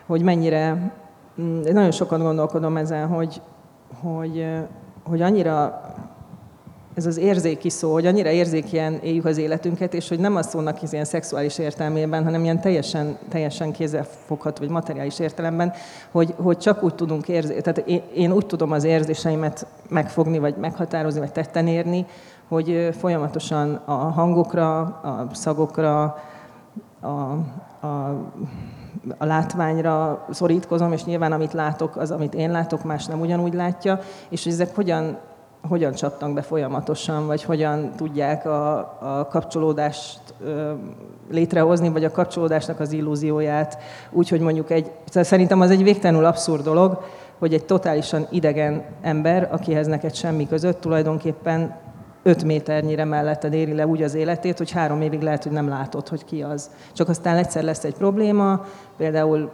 hogy mennyire, mm, nagyon sokat gondolkodom ezen, hogy, hogy, hogy annyira ez az érzéki szó, hogy annyira érzékien éljük az életünket, és hogy nem a szónak is ilyen szexuális értelmében, hanem ilyen teljesen, teljesen kézzelfogható, vagy materiális értelemben, hogy, hogy csak úgy tudunk érzni, tehát én, én úgy tudom az érzéseimet megfogni, vagy meghatározni, vagy tetten érni, hogy folyamatosan a hangokra, a szagokra, a, a, a látványra szorítkozom, és nyilván amit látok, az, amit én látok, más nem ugyanúgy látja, és ezek hogyan, hogyan csapnak be folyamatosan, vagy hogyan tudják a, a kapcsolódást ö, létrehozni, vagy a kapcsolódásnak az illúzióját, úgyhogy mondjuk egy, szóval szerintem az egy végtelenül abszurd dolog, hogy egy totálisan idegen ember, akihez neked semmi között, tulajdonképpen 5 méternyire melletted éri le úgy az életét, hogy három évig lehet, hogy nem látod, hogy ki az. Csak aztán egyszer lesz egy probléma, például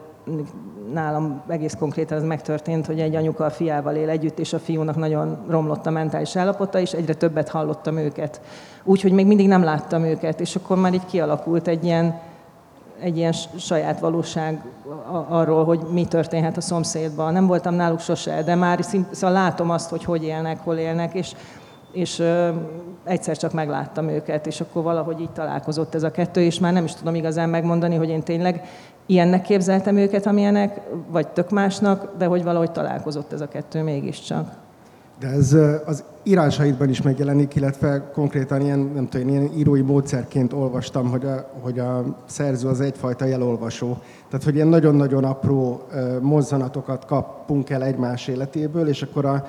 nálam egész konkrétan ez megtörtént, hogy egy anyuka a fiával él együtt, és a fiúnak nagyon romlott a mentális állapota, és egyre többet hallottam őket. Úgyhogy még mindig nem láttam őket, és akkor már így kialakult egy ilyen, egy ilyen saját valóság arról, hogy mi történhet a szomszédban. Nem voltam náluk sose, de már szint, szóval látom azt, hogy hogy élnek, hol élnek, és, és ö, egyszer csak megláttam őket, és akkor valahogy így találkozott ez a kettő, és már nem is tudom igazán megmondani, hogy én tényleg ilyennek képzeltem őket, amilyenek, vagy tök másnak, de hogy valahogy találkozott ez a kettő mégiscsak. De ez az írásaidban is megjelenik, illetve konkrétan ilyen, nem tudom, ilyen írói módszerként olvastam, hogy a, hogy a szerző az egyfajta jelolvasó. Tehát, hogy ilyen nagyon-nagyon apró mozzanatokat kapunk el egymás életéből, és akkor a,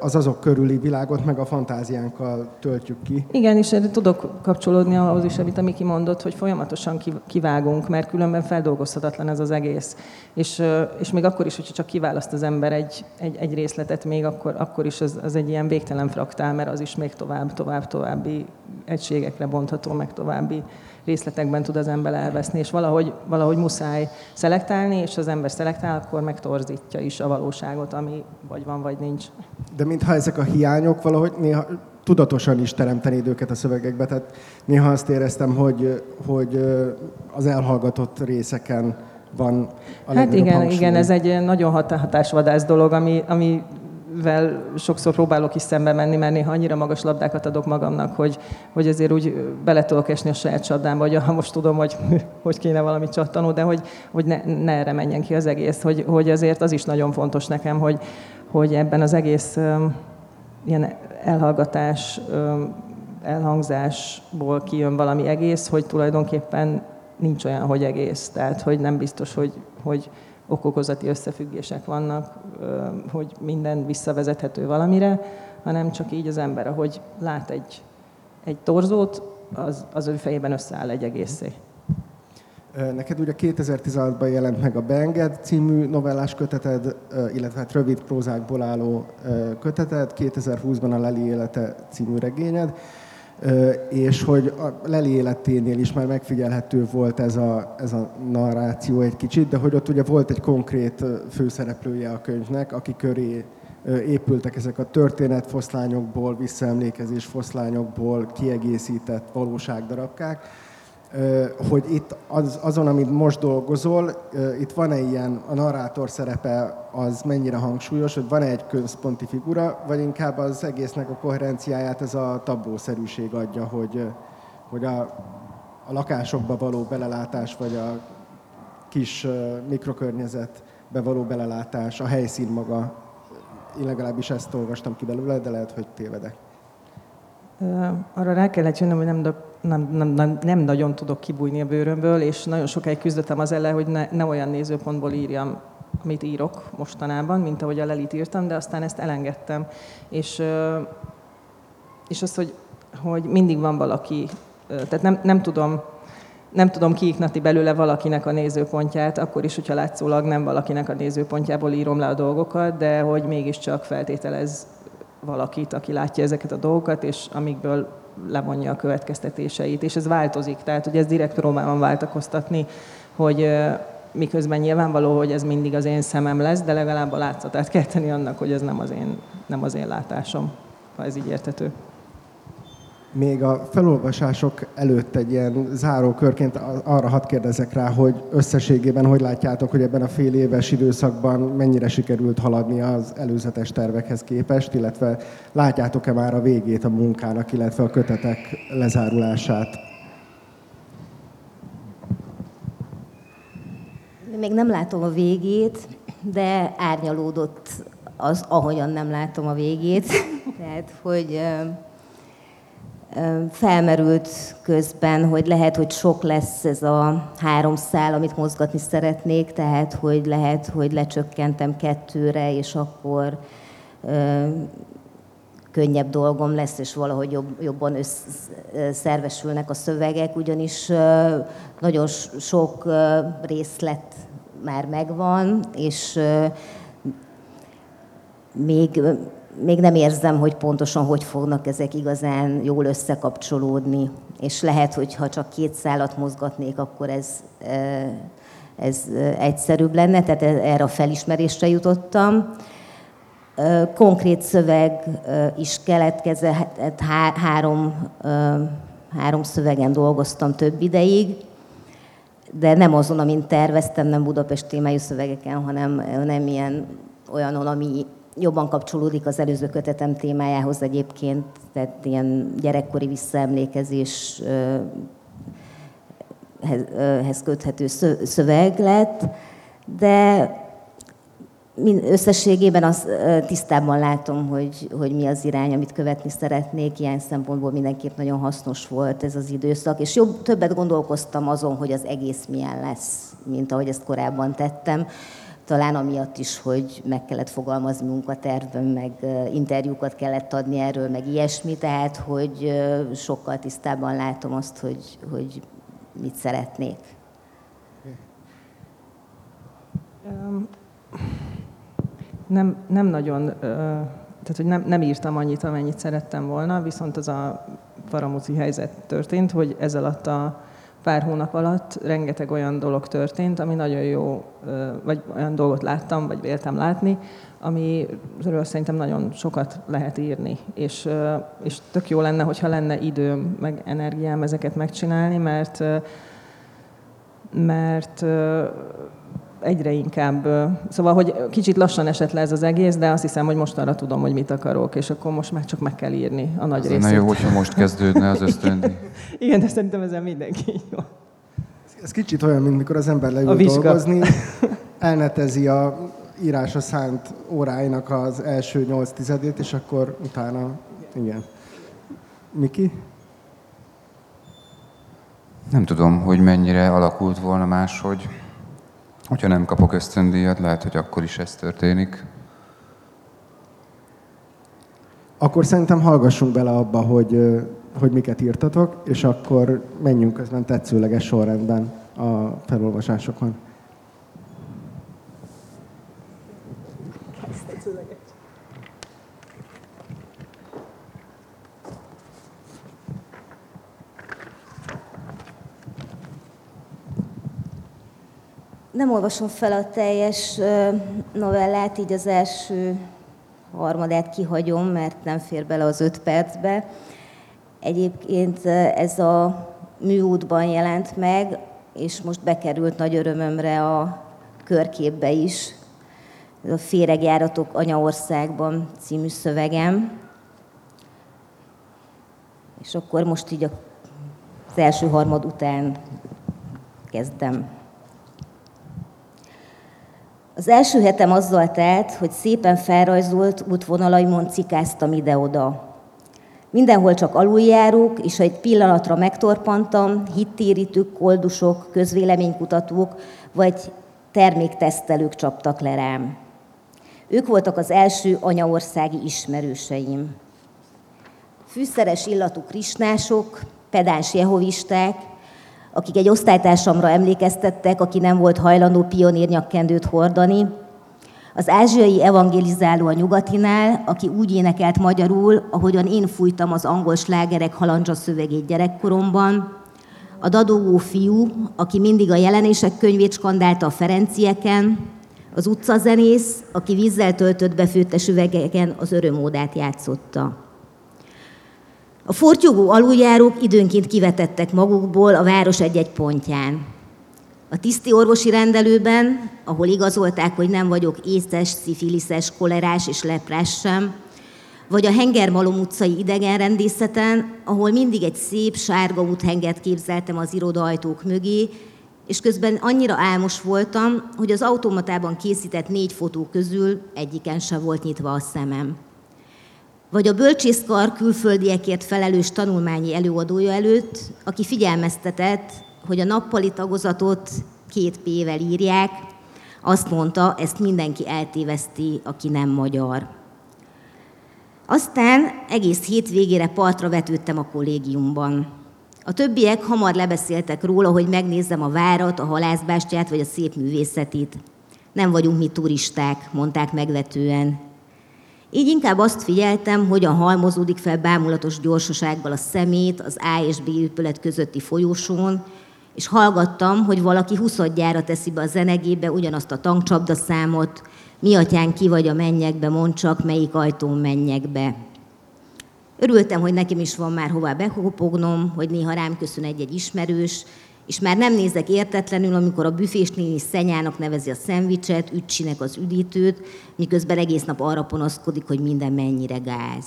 az azok körüli világot meg a fantáziánkkal töltjük ki. Igen, és erre tudok kapcsolódni ahhoz is, amit a Miki mondott, hogy folyamatosan kiv- kivágunk, mert különben feldolgozhatatlan ez az egész. És, és még akkor is, hogyha csak kiválaszt az ember egy, egy, egy részletet, még akkor, akkor is az, az egy ilyen végtelen fraktál, mert az is még tovább, tovább, további egységekre bontható, meg további részletekben tud az ember elveszni, és valahogy, valahogy muszáj szelektálni, és az ember szelektál, akkor megtorzítja is a valóságot, ami vagy van, vagy nincs. De mintha ezek a hiányok valahogy néha tudatosan is teremtenéd őket a szövegekbe, tehát néha azt éreztem, hogy, hogy az elhallgatott részeken van a Hát igen, hangsúly. igen, ez egy nagyon hat- hatásvadász dolog, ami, amivel sokszor próbálok is szembe menni, mert néha annyira magas labdákat adok magamnak, hogy, hogy azért úgy bele tudok esni a saját csapdámba, hogy ha most tudom, hogy hogy kéne valamit csattanó, de hogy, hogy ne, ne erre menjen ki az egész, hogy, hogy azért az is nagyon fontos nekem, hogy, hogy ebben az egész ilyen elhallgatás, elhangzásból kijön valami egész, hogy tulajdonképpen nincs olyan, hogy egész. Tehát, hogy nem biztos, hogy, hogy okokozati összefüggések vannak, hogy minden visszavezethető valamire, hanem csak így az ember, ahogy lát egy, egy torzót, az, az ő fejében összeáll egy egészé. Neked ugye 2016-ban jelent meg a Beenged című novellás köteted, illetve hát rövid prózákból álló köteted, 2020-ban a Leli élete című regényed, és hogy a Leli életénél is már megfigyelhető volt ez a, ez a narráció egy kicsit, de hogy ott ugye volt egy konkrét főszereplője a könyvnek, aki köré épültek ezek a történetfoszlányokból, visszaemlékezés foszlányokból kiegészített valóságdarabkák, hogy itt az, azon, amit most dolgozol, itt van-e ilyen, a narrátor szerepe az mennyire hangsúlyos, hogy van-e egy központi figura, vagy inkább az egésznek a koherenciáját ez a tablószerűség adja, hogy, hogy a, a lakásokba való belelátás, vagy a kis mikrokörnyezetbe való belelátás, a helyszín maga, én legalábbis ezt olvastam ki belőle, de lehet, hogy tévedek. Arra rá kellett jönnöm, hogy nem, nem, nem, nem, nem nagyon tudok kibújni a bőrömből, és nagyon sokáig küzdöttem az ellen, hogy ne, ne olyan nézőpontból írjam, amit írok mostanában, mint ahogy a Lelit írtam, de aztán ezt elengedtem. És, és az, hogy, hogy mindig van valaki, tehát nem, nem tudom, nem tudom kiiknati belőle valakinek a nézőpontját, akkor is, hogyha látszólag nem valakinek a nézőpontjából írom le a dolgokat, de hogy mégiscsak feltételez valakit, aki látja ezeket a dolgokat, és amikből levonja a következtetéseit, és ez változik, tehát hogy ez direkt próbálom váltakoztatni, hogy miközben nyilvánvaló, hogy ez mindig az én szemem lesz, de legalább a látszatát kell tenni annak, hogy ez nem az én, nem az én látásom, ha ez így értető. Még a felolvasások előtt egy ilyen zárókörként arra hadd kérdezek rá, hogy összességében hogy látjátok, hogy ebben a fél éves időszakban mennyire sikerült haladni az előzetes tervekhez képest, illetve látjátok-e már a végét a munkának, illetve a kötetek lezárulását? Még nem látom a végét, de árnyalódott az, ahogyan nem látom a végét. Tehát, hogy felmerült közben, hogy lehet, hogy sok lesz ez a három szál, amit mozgatni szeretnék, tehát hogy lehet, hogy lecsökkentem kettőre, és akkor ö, könnyebb dolgom lesz, és valahogy jobb, jobban szervesülnek a szövegek, ugyanis ö, nagyon sok ö, részlet már megvan, és ö, még még nem érzem, hogy pontosan hogy fognak ezek igazán jól összekapcsolódni. És lehet, hogy ha csak két szálat mozgatnék, akkor ez, ez egyszerűbb lenne, tehát e, erre a felismerésre jutottam. Konkrét szöveg is keletkezett, három, három szövegen dolgoztam több ideig, de nem azon, amint terveztem, nem Budapest témájú szövegeken, hanem, hanem ilyen olyanon, ami jobban kapcsolódik az előző kötetem témájához egyébként, tehát ilyen gyerekkori visszaemlékezés hez köthető szöveg lett, de összességében az tisztában látom, hogy, hogy mi az irány, amit követni szeretnék. Ilyen szempontból mindenképp nagyon hasznos volt ez az időszak, és jobb, többet gondolkoztam azon, hogy az egész milyen lesz, mint ahogy ezt korábban tettem talán amiatt is, hogy meg kellett fogalmazni munkatervön, meg interjúkat kellett adni erről, meg ilyesmi, tehát hogy sokkal tisztában látom azt, hogy, hogy mit szeretnék. Nem, nem nagyon, tehát hogy nem, nem írtam annyit, amennyit szerettem volna, viszont az a faramúci helyzet történt, hogy ez alatt a pár hónap alatt rengeteg olyan dolog történt, ami nagyon jó, vagy olyan dolgot láttam, vagy véltem látni, amiről szerintem nagyon sokat lehet írni. És, és tök jó lenne, hogyha lenne időm, meg energiám ezeket megcsinálni, mert mert egyre inkább, szóval, hogy kicsit lassan esett le ez az egész, de azt hiszem, hogy most arra tudom, hogy mit akarok, és akkor most már csak meg kell írni a nagy részét. Na jó, hogyha most kezdődne az ösztöndi. Igen, de szerintem ezen mindenki jó. Ez kicsit olyan, mint mikor az ember leül dolgozni, elnetezi a írása szánt óráinak az első nyolc tizedét, és akkor utána, igen. Miki? Nem tudom, hogy mennyire alakult volna máshogy. Hogyha nem kapok ösztöndíjat, lehet, hogy akkor is ez történik. Akkor szerintem hallgassunk bele abba, hogy, hogy miket írtatok, és akkor menjünk közben tetszőleges sorrendben a felolvasásokon. Nem olvasom fel a teljes novellát, így az első harmadát kihagyom, mert nem fér bele az öt percbe. Egyébként ez a műútban jelent meg, és most bekerült nagy örömömre a körképbe is. Ez a Féregjáratok Anyaországban című szövegem. És akkor most így az első harmad után kezdem. Az első hetem azzal telt, hogy szépen felrajzolt útvonalaimon cikáztam ide-oda. Mindenhol csak aluljárók, és egy pillanatra megtorpantam, hittérítők, koldusok, közvéleménykutatók vagy terméktesztelők csaptak le rám. Ők voltak az első anyaországi ismerőseim. Fűszeres illatú krisnások, pedáns jehovisták, akik egy osztálytársamra emlékeztettek, aki nem volt hajlandó pionírnyakkendőt hordani, Az ázsiai evangelizáló a nyugatinál, aki úgy énekelt magyarul, ahogyan én fújtam az angol slágerek halandzsa szövegét gyerekkoromban, a dadogó fiú, aki mindig a jelenések könyvét skandálta a Ferencieken, az utcazenész, aki vízzel töltött befőttes üvegeken az örömódát játszotta. A fortyogó aluljárók időnként kivetettek magukból a város egy-egy pontján. A tiszti orvosi rendelőben, ahol igazolták, hogy nem vagyok észes, szifiliszes, kolerás és leprás sem, vagy a Hengermalom utcai idegenrendészeten, ahol mindig egy szép sárga úthenget képzeltem az irodajtók mögé, és közben annyira álmos voltam, hogy az automatában készített négy fotó közül egyiken se volt nyitva a szemem. Vagy a bölcsészkar külföldiekért felelős tanulmányi előadója előtt, aki figyelmeztetett, hogy a nappali tagozatot két P-vel írják, azt mondta, ezt mindenki eltéveszti, aki nem magyar. Aztán egész hétvégére partra vetődtem a kollégiumban. A többiek hamar lebeszéltek róla, hogy megnézzem a várat, a halászbástyát vagy a szép művészetét. Nem vagyunk mi turisták, mondták megvetően. Így inkább azt figyeltem, hogyan halmozódik fel bámulatos gyorsasággal a szemét az A és B épület közötti folyosón, és hallgattam, hogy valaki huszadjára teszi be a zenegébe ugyanazt a tankcsapda számot, mi atyán ki vagy a mennyekbe, mond csak, melyik ajtón menjek be. Örültem, hogy nekem is van már hová behopognom, hogy néha rám köszön egy-egy ismerős, és már nem nézek értetlenül, amikor a büfés néni szenyának nevezi a szendvicset, ücsinek az üdítőt, miközben egész nap arra panaszkodik, hogy minden mennyire gáz.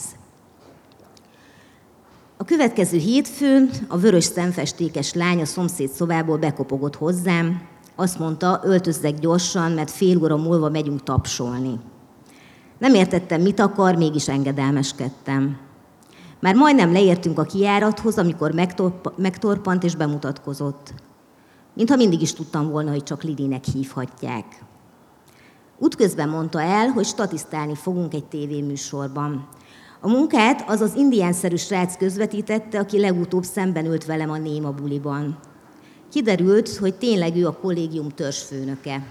A következő hétfőn a vörös szemfestékes lány a szomszéd szobából bekopogott hozzám, azt mondta, öltözzek gyorsan, mert fél óra múlva megyünk tapsolni. Nem értettem, mit akar, mégis engedelmeskedtem. Már majdnem leértünk a kijárathoz, amikor megtorpant és bemutatkozott. Mintha mindig is tudtam volna, hogy csak Lidinek hívhatják. Útközben mondta el, hogy statisztálni fogunk egy tévéműsorban. A munkát az az indiánszerű srác közvetítette, aki legutóbb szemben ült velem a Néma buliban. Kiderült, hogy tényleg ő a kollégium törzsfőnöke.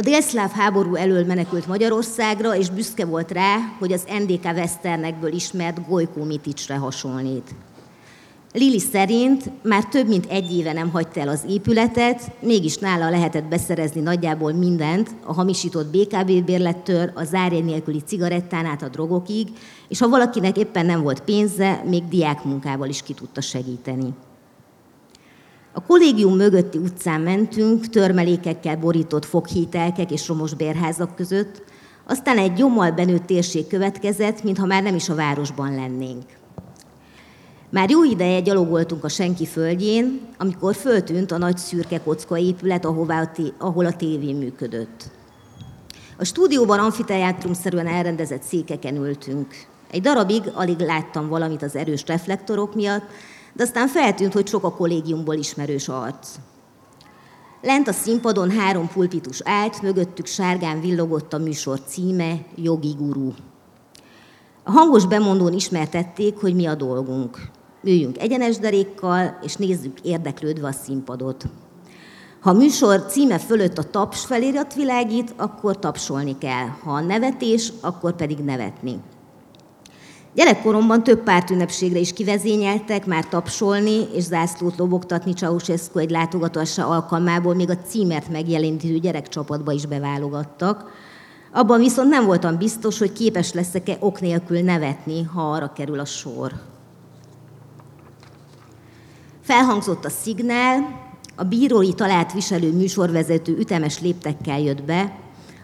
A délszláv háború elől menekült Magyarországra, és büszke volt rá, hogy az NDK Westernekből ismert Gojkó Miticsre hasonlít. Lili szerint már több mint egy éve nem hagyta el az épületet, mégis nála lehetett beszerezni nagyjából mindent, a hamisított BKB bérlettől, a zárjegy nélküli cigarettán át a drogokig, és ha valakinek éppen nem volt pénze, még diákmunkával is ki tudta segíteni. A kollégium mögötti utcán mentünk, törmelékekkel borított foghítelkek és romos bérházak között, aztán egy gyommal benőtt térség következett, mintha már nem is a városban lennénk. Már jó ideje gyalogoltunk a senki földjén, amikor föltűnt a nagy szürke kocka épület, ahová a té- ahol a tévé működött. A stúdióban amfiteátrumszerűen elrendezett székeken ültünk. Egy darabig alig láttam valamit az erős reflektorok miatt, de aztán feltűnt, hogy sok a kollégiumból ismerős arc. Lent a színpadon három pulpitus állt, mögöttük sárgán villogott a műsor címe, Jogi Guru. A hangos bemondón ismertették, hogy mi a dolgunk. Üljünk egyenes derékkal, és nézzük érdeklődve a színpadot. Ha a műsor címe fölött a taps felirat világít, akkor tapsolni kell. Ha a nevetés, akkor pedig nevetni. Gyerekkoromban több pártünnepségre is kivezényeltek, már tapsolni és zászlót lobogtatni Ceausescu egy látogatása alkalmából, még a címert megjelenítő gyerekcsapatba is beválogattak. Abban viszont nem voltam biztos, hogy képes leszek-e ok nélkül nevetni, ha arra kerül a sor. Felhangzott a szignál, a bírói talált viselő műsorvezető ütemes léptekkel jött be,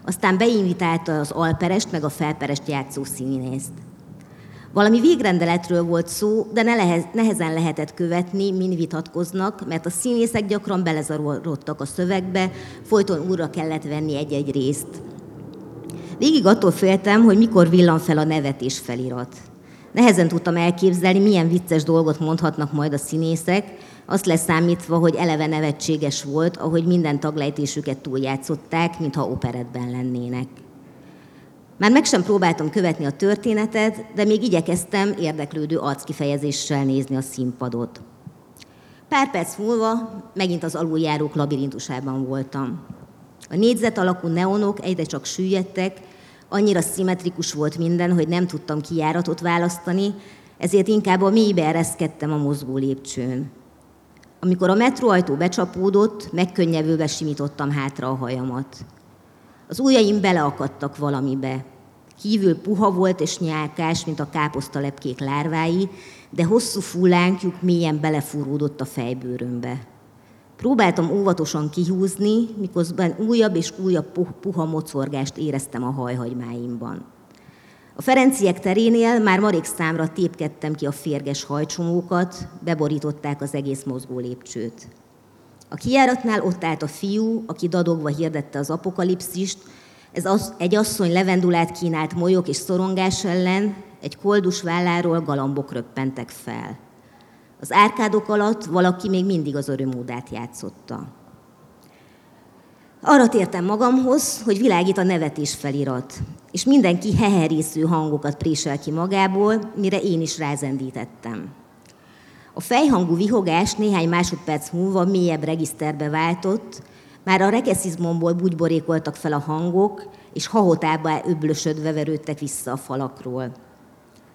aztán beinvitálta az alperest meg a felperest játszó színészt. Valami végrendeletről volt szó, de nehezen lehetett követni, min vitatkoznak, mert a színészek gyakran belezarodtak a szövegbe, folyton újra kellett venni egy-egy részt. Végig attól féltem, hogy mikor villan fel a nevetés felirat. Nehezen tudtam elképzelni, milyen vicces dolgot mondhatnak majd a színészek, azt leszámítva, hogy eleve nevetséges volt, ahogy minden taglejtésüket túljátszották, mintha operetben lennének. Már meg sem próbáltam követni a történetet, de még igyekeztem érdeklődő arckifejezéssel nézni a színpadot. Pár perc múlva megint az aluljárók labirintusában voltam. A négyzet alakú neonok egyre csak süllyedtek, annyira szimmetrikus volt minden, hogy nem tudtam kijáratot választani, ezért inkább a mélybe ereszkedtem a mozgó lépcsőn. Amikor a metróajtó becsapódott, megkönnyevülve simítottam hátra a hajamat. Az ujjaim beleakadtak valamibe. Kívül puha volt és nyálkás, mint a káposztalepkék lárvái, de hosszú fullánkjuk mélyen belefúródott a fejbőrömbe. Próbáltam óvatosan kihúzni, miközben újabb és újabb puha mocorgást éreztem a hajhagymáimban. A Ferenciek terénél már marék számra tépkedtem ki a férges hajcsomókat, beborították az egész mozgó lépcsőt. A kijáratnál ott állt a fiú, aki dadogva hirdette az apokalipszist, ez az, egy asszony levendulát kínált molyok és szorongás ellen, egy koldus válláról galambok röppentek fel. Az árkádok alatt valaki még mindig az örömódát játszotta. Arra tértem magamhoz, hogy világít a nevetés felirat, és mindenki heherésző hangokat présel ki magából, mire én is rázendítettem. A fejhangú vihogás néhány másodperc múlva mélyebb regiszterbe váltott, már a rekeszizmomból bugyborékoltak fel a hangok, és hahotába öblösödve verődtek vissza a falakról.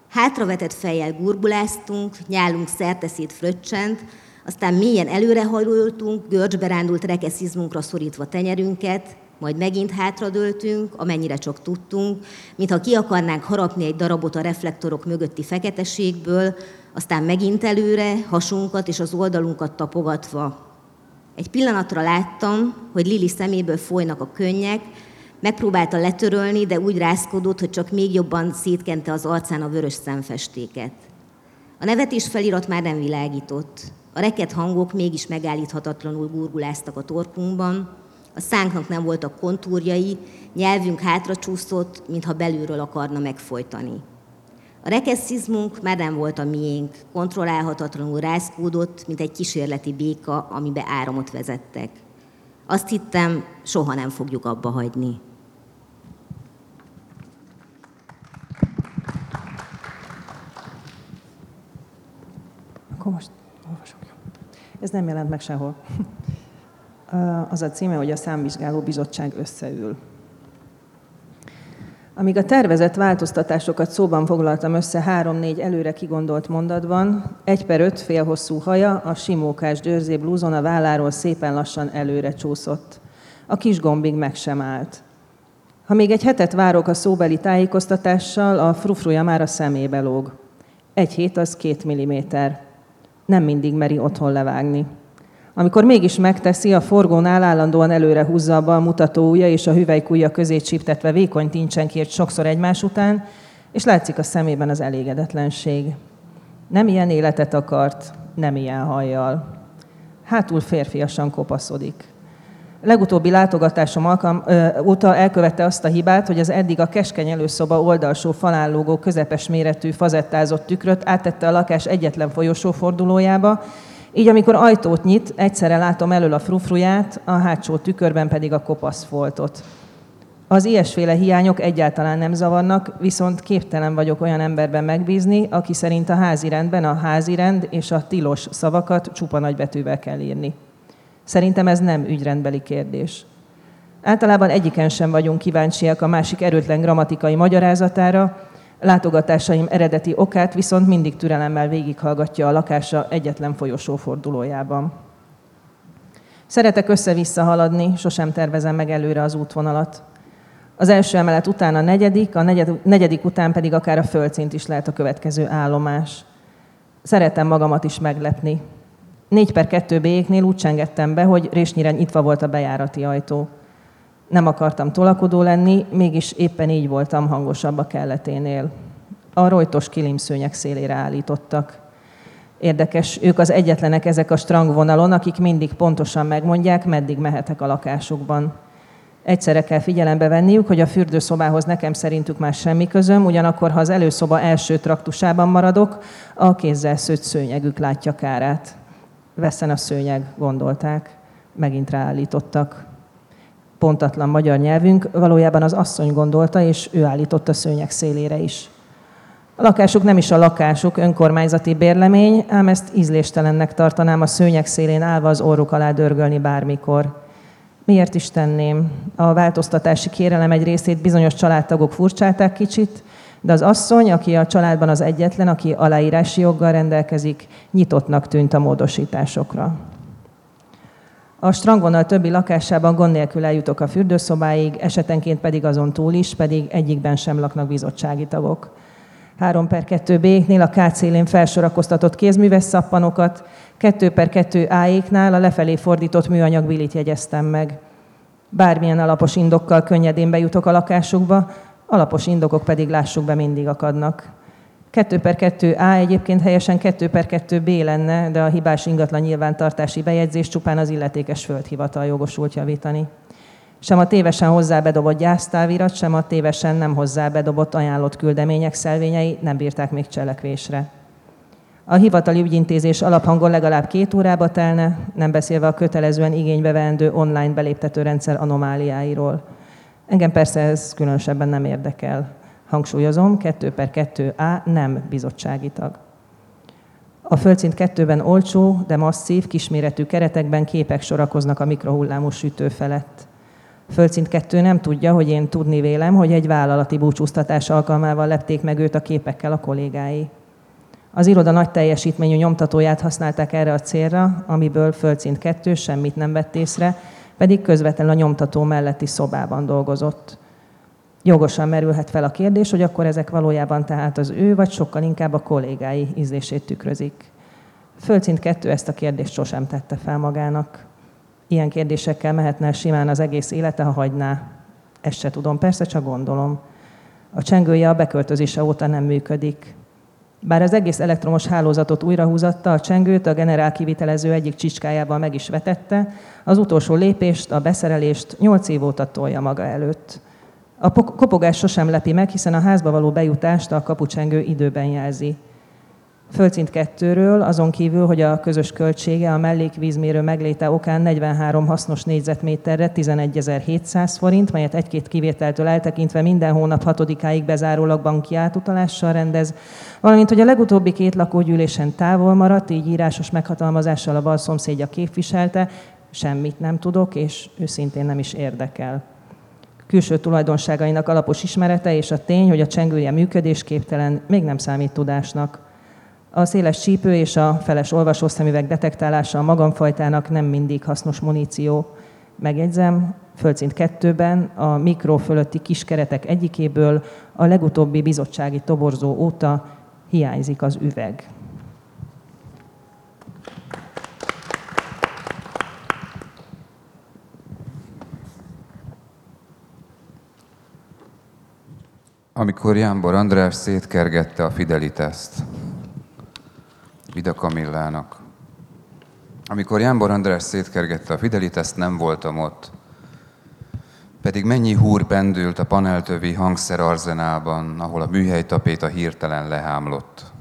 Hátravetett fejjel gurbuláztunk, nyálunk szerteszét fröccsent, aztán mélyen előrehajoltunk, görcsbe rándult rekeszizmunkra szorítva tenyerünket, majd megint hátradőltünk, amennyire csak tudtunk, mintha ki akarnánk harapni egy darabot a reflektorok mögötti feketeségből, aztán megint előre, hasunkat és az oldalunkat tapogatva. Egy pillanatra láttam, hogy Lili szeméből folynak a könnyek, megpróbálta letörölni, de úgy rázkodott, hogy csak még jobban szétkente az arcán a vörös szemfestéket. A nevetés felirat már nem világított. A reket hangok mégis megállíthatatlanul gurguláztak a torkunkban, a szánknak nem voltak kontúrjai, nyelvünk hátra csúszott, mintha belülről akarna megfojtani. A rekeszizmunk már nem volt a miénk, kontrollálhatatlanul rázkódott, mint egy kísérleti béka, amibe áramot vezettek. Azt hittem, soha nem fogjuk abba hagyni. Akkor most olvasok. Ez nem jelent meg sehol. Az a címe, hogy a számvizsgáló bizottság összeül. Amíg a tervezett változtatásokat szóban foglaltam össze három-négy előre kigondolt mondatban, egy per öt félhosszú haja a simókás győrzé blúzon a válláról szépen lassan előre csúszott. A kis gombig meg sem állt. Ha még egy hetet várok a szóbeli tájékoztatással, a frufruja már a szemébe lóg. Egy hét az két milliméter. Nem mindig meri otthon levágni. Amikor mégis megteszi, a forgónál állandóan előre húzza a bal mutatója és a hüvelykújja közé csíptetve vékony tincsenkért sokszor egymás után, és látszik a szemében az elégedetlenség. Nem ilyen életet akart, nem ilyen hajjal. Hátul férfiasan kopaszodik. Legutóbbi látogatásom alkalm, ö, óta elkövette azt a hibát, hogy az eddig a keskeny előszoba oldalsó falán lógó közepes méretű fazettázott tükröt áttette a lakás egyetlen folyosófordulójába, így amikor ajtót nyit, egyszerre látom elől a frufruját, a hátsó tükörben pedig a kopasz foltot. Az ilyesféle hiányok egyáltalán nem zavarnak, viszont képtelen vagyok olyan emberben megbízni, aki szerint a házi rendben a házi rend és a tilos szavakat csupa nagybetűvel kell írni. Szerintem ez nem ügyrendbeli kérdés. Általában egyiken sem vagyunk kíváncsiak a másik erőtlen grammatikai magyarázatára, Látogatásaim eredeti okát viszont mindig türelemmel végighallgatja a lakása egyetlen folyosó fordulójában. Szeretek össze-vissza haladni, sosem tervezem meg előre az útvonalat. Az első emelet után a negyedik, a negyedik, után pedig akár a földszint is lehet a következő állomás. Szeretem magamat is meglepni. Négy per kettő béknél úgy csengettem be, hogy résnyire nyitva volt a bejárati ajtó. Nem akartam tolakodó lenni, mégis éppen így voltam hangosabb a kelleténél. A rojtos kilimszőnyek szélére állítottak. Érdekes, ők az egyetlenek ezek a strangvonalon, akik mindig pontosan megmondják, meddig mehetek a lakásukban. Egyszerre kell figyelembe venniük, hogy a fürdőszobához nekem szerintük már semmi közöm, ugyanakkor, ha az előszoba első traktusában maradok, a kézzel szőtt szőnyegük látja kárát. Veszen a szőnyeg, gondolták. Megint ráállítottak pontatlan magyar nyelvünk, valójában az asszony gondolta, és ő állította szőnyeg szélére is. A lakásuk nem is a lakásuk, önkormányzati bérlemény, ám ezt ízléstelennek tartanám a szőnyeg szélén állva az orruk alá dörgölni bármikor. Miért is tenném? A változtatási kérelem egy részét bizonyos családtagok furcsálták kicsit, de az asszony, aki a családban az egyetlen, aki aláírási joggal rendelkezik, nyitottnak tűnt a módosításokra. A strandvonal többi lakásában gond nélkül eljutok a fürdőszobáig, esetenként pedig azon túl is, pedig egyikben sem laknak bizottsági tagok. 3 per 2 B-nél a K célén felsorakoztatott kézműves szappanokat, 2 per 2 A-éknál a lefelé fordított műanyag bilit jegyeztem meg. Bármilyen alapos indokkal könnyedén bejutok a lakásukba, alapos indokok pedig lássuk be mindig akadnak. 2 per 2 A egyébként helyesen 2 per 2 B lenne, de a hibás ingatlan nyilvántartási bejegyzés csupán az illetékes földhivatal jogosult javítani. Sem a tévesen hozzá bedobott gyásztávirat, sem a tévesen nem hozzá bedobott ajánlott küldemények szelvényei nem bírták még cselekvésre. A hivatali ügyintézés alaphangon legalább két órába telne, nem beszélve a kötelezően igénybe veendő online beléptető rendszer anomáliáiról. Engem persze ez különösebben nem érdekel. Hangsúlyozom, 2 per 2A nem bizottsági tag. A földszint kettőben olcsó, de masszív, kisméretű keretekben képek sorakoznak a mikrohullámú sütő felett. Földszint kettő nem tudja, hogy én tudni vélem, hogy egy vállalati búcsúztatás alkalmával lepték meg őt a képekkel a kollégái. Az iroda nagy teljesítményű nyomtatóját használták erre a célra, amiből földszint kettő semmit nem vett észre, pedig közvetlenül a nyomtató melletti szobában dolgozott. Jogosan merülhet fel a kérdés, hogy akkor ezek valójában tehát az ő, vagy sokkal inkább a kollégái ízlését tükrözik. Földszint kettő ezt a kérdést sosem tette fel magának. Ilyen kérdésekkel mehetne simán az egész élete, ha hagyná. Ezt se tudom, persze csak gondolom. A csengője a beköltözése óta nem működik. Bár az egész elektromos hálózatot újrahúzatta, a csengőt a generál kivitelező egyik csicskájával meg is vetette, az utolsó lépést, a beszerelést nyolc év óta tolja maga előtt. A kopogás sosem lepi meg, hiszen a házba való bejutást a kapucsengő időben jelzi. Földszint kettőről, azon kívül, hogy a közös költsége a mellékvízmérő megléte okán 43 hasznos négyzetméterre 11.700 forint, melyet egy-két kivételtől eltekintve minden hónap hatodikáig bezárólag banki átutalással rendez, valamint, hogy a legutóbbi két lakógyűlésen távol maradt, így írásos meghatalmazással a bal szomszédja képviselte, semmit nem tudok, és őszintén nem is érdekel külső tulajdonságainak alapos ismerete és a tény, hogy a csengője működésképtelen, még nem számít tudásnak. A széles csípő és a feles olvasószemüveg detektálása a magamfajtának nem mindig hasznos muníció. Megjegyzem, földszint kettőben a mikro fölötti kiskeretek egyikéből a legutóbbi bizottsági toborzó óta hiányzik az üveg. Amikor Jámbor András szétkergette a Fidelitaszt, Vida Kamillának. Amikor Jámbor András szétkergette a Fidelitaszt, nem voltam ott. Pedig mennyi húr pendült a paneltövi hangszerarzenálban, ahol a műhelytapét a hirtelen lehámlott.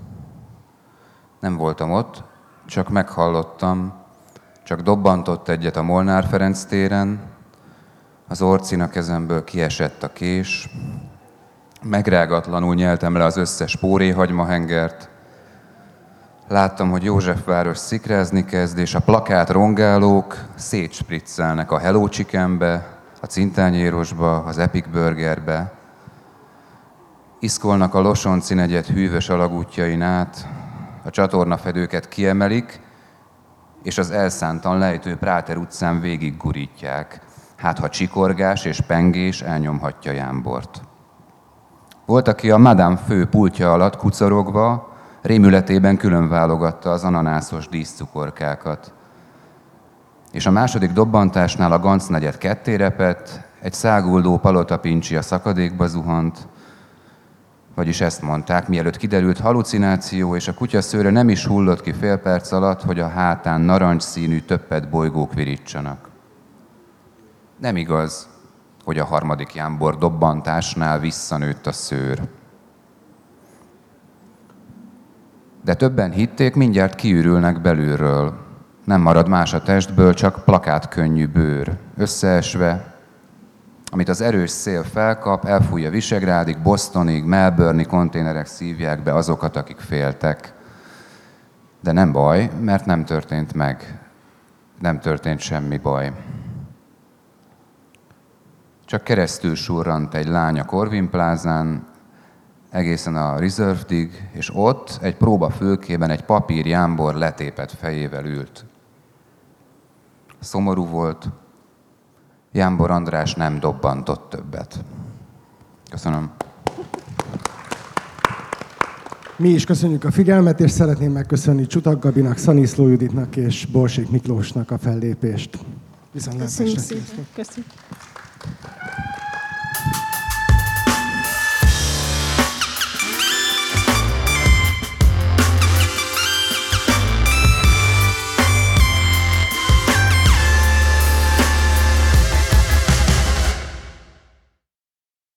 Nem voltam ott, csak meghallottam, csak dobbantott egyet a Molnár Ferenc téren, az orcina kezemből kiesett a kés, megrágatlanul nyeltem le az összes póréhagymahengert, Láttam, hogy Józsefváros szikrázni kezd, és a plakát rongálók szétspriccelnek a Hello Chickenbe, a Cintányérosba, az Epic Burgerbe. Iszkolnak a Losonci negyed hűvös alagútjain át, a csatornafedőket kiemelik, és az elszántan lejtő Práter utcán végig gurítják. Hát ha csikorgás és pengés elnyomhatja Jámbort. Volt, aki a Madame fő pultja alatt kucorogva, rémületében külön válogatta az ananászos díszcukorkákat. És a második dobbantásnál a Ganz negyed ketté repett, egy száguldó palotapincsi a szakadékba zuhant, vagyis ezt mondták, mielőtt kiderült halucináció, és a kutya szőre nem is hullott ki fél perc alatt, hogy a hátán narancsszínű többet bolygók virítsanak. Nem igaz, hogy a harmadik jámbor dobbantásnál visszanőtt a szőr. De többen hitték, mindjárt kiürülnek belülről. Nem marad más a testből, csak plakát könnyű bőr, összeesve, amit az erős szél felkap, elfújja Visegrádig, Bostonig, Melbourne-i konténerek szívják be azokat, akik féltek. De nem baj, mert nem történt meg. Nem történt semmi baj. Csak keresztül surrant egy lány a Corvin plázán, egészen a Reservedig, és ott egy próba fülkében egy papír jámbor letépet fejével ült. Szomorú volt, Jámbor András nem dobbantott többet. Köszönöm. Mi is köszönjük a figyelmet, és szeretném megköszönni Csutak Gabinak, Szaniszló Juditnak és Borsik Miklósnak a fellépést. Viszontlátásra. Köszönjük szépen. Köszönjük.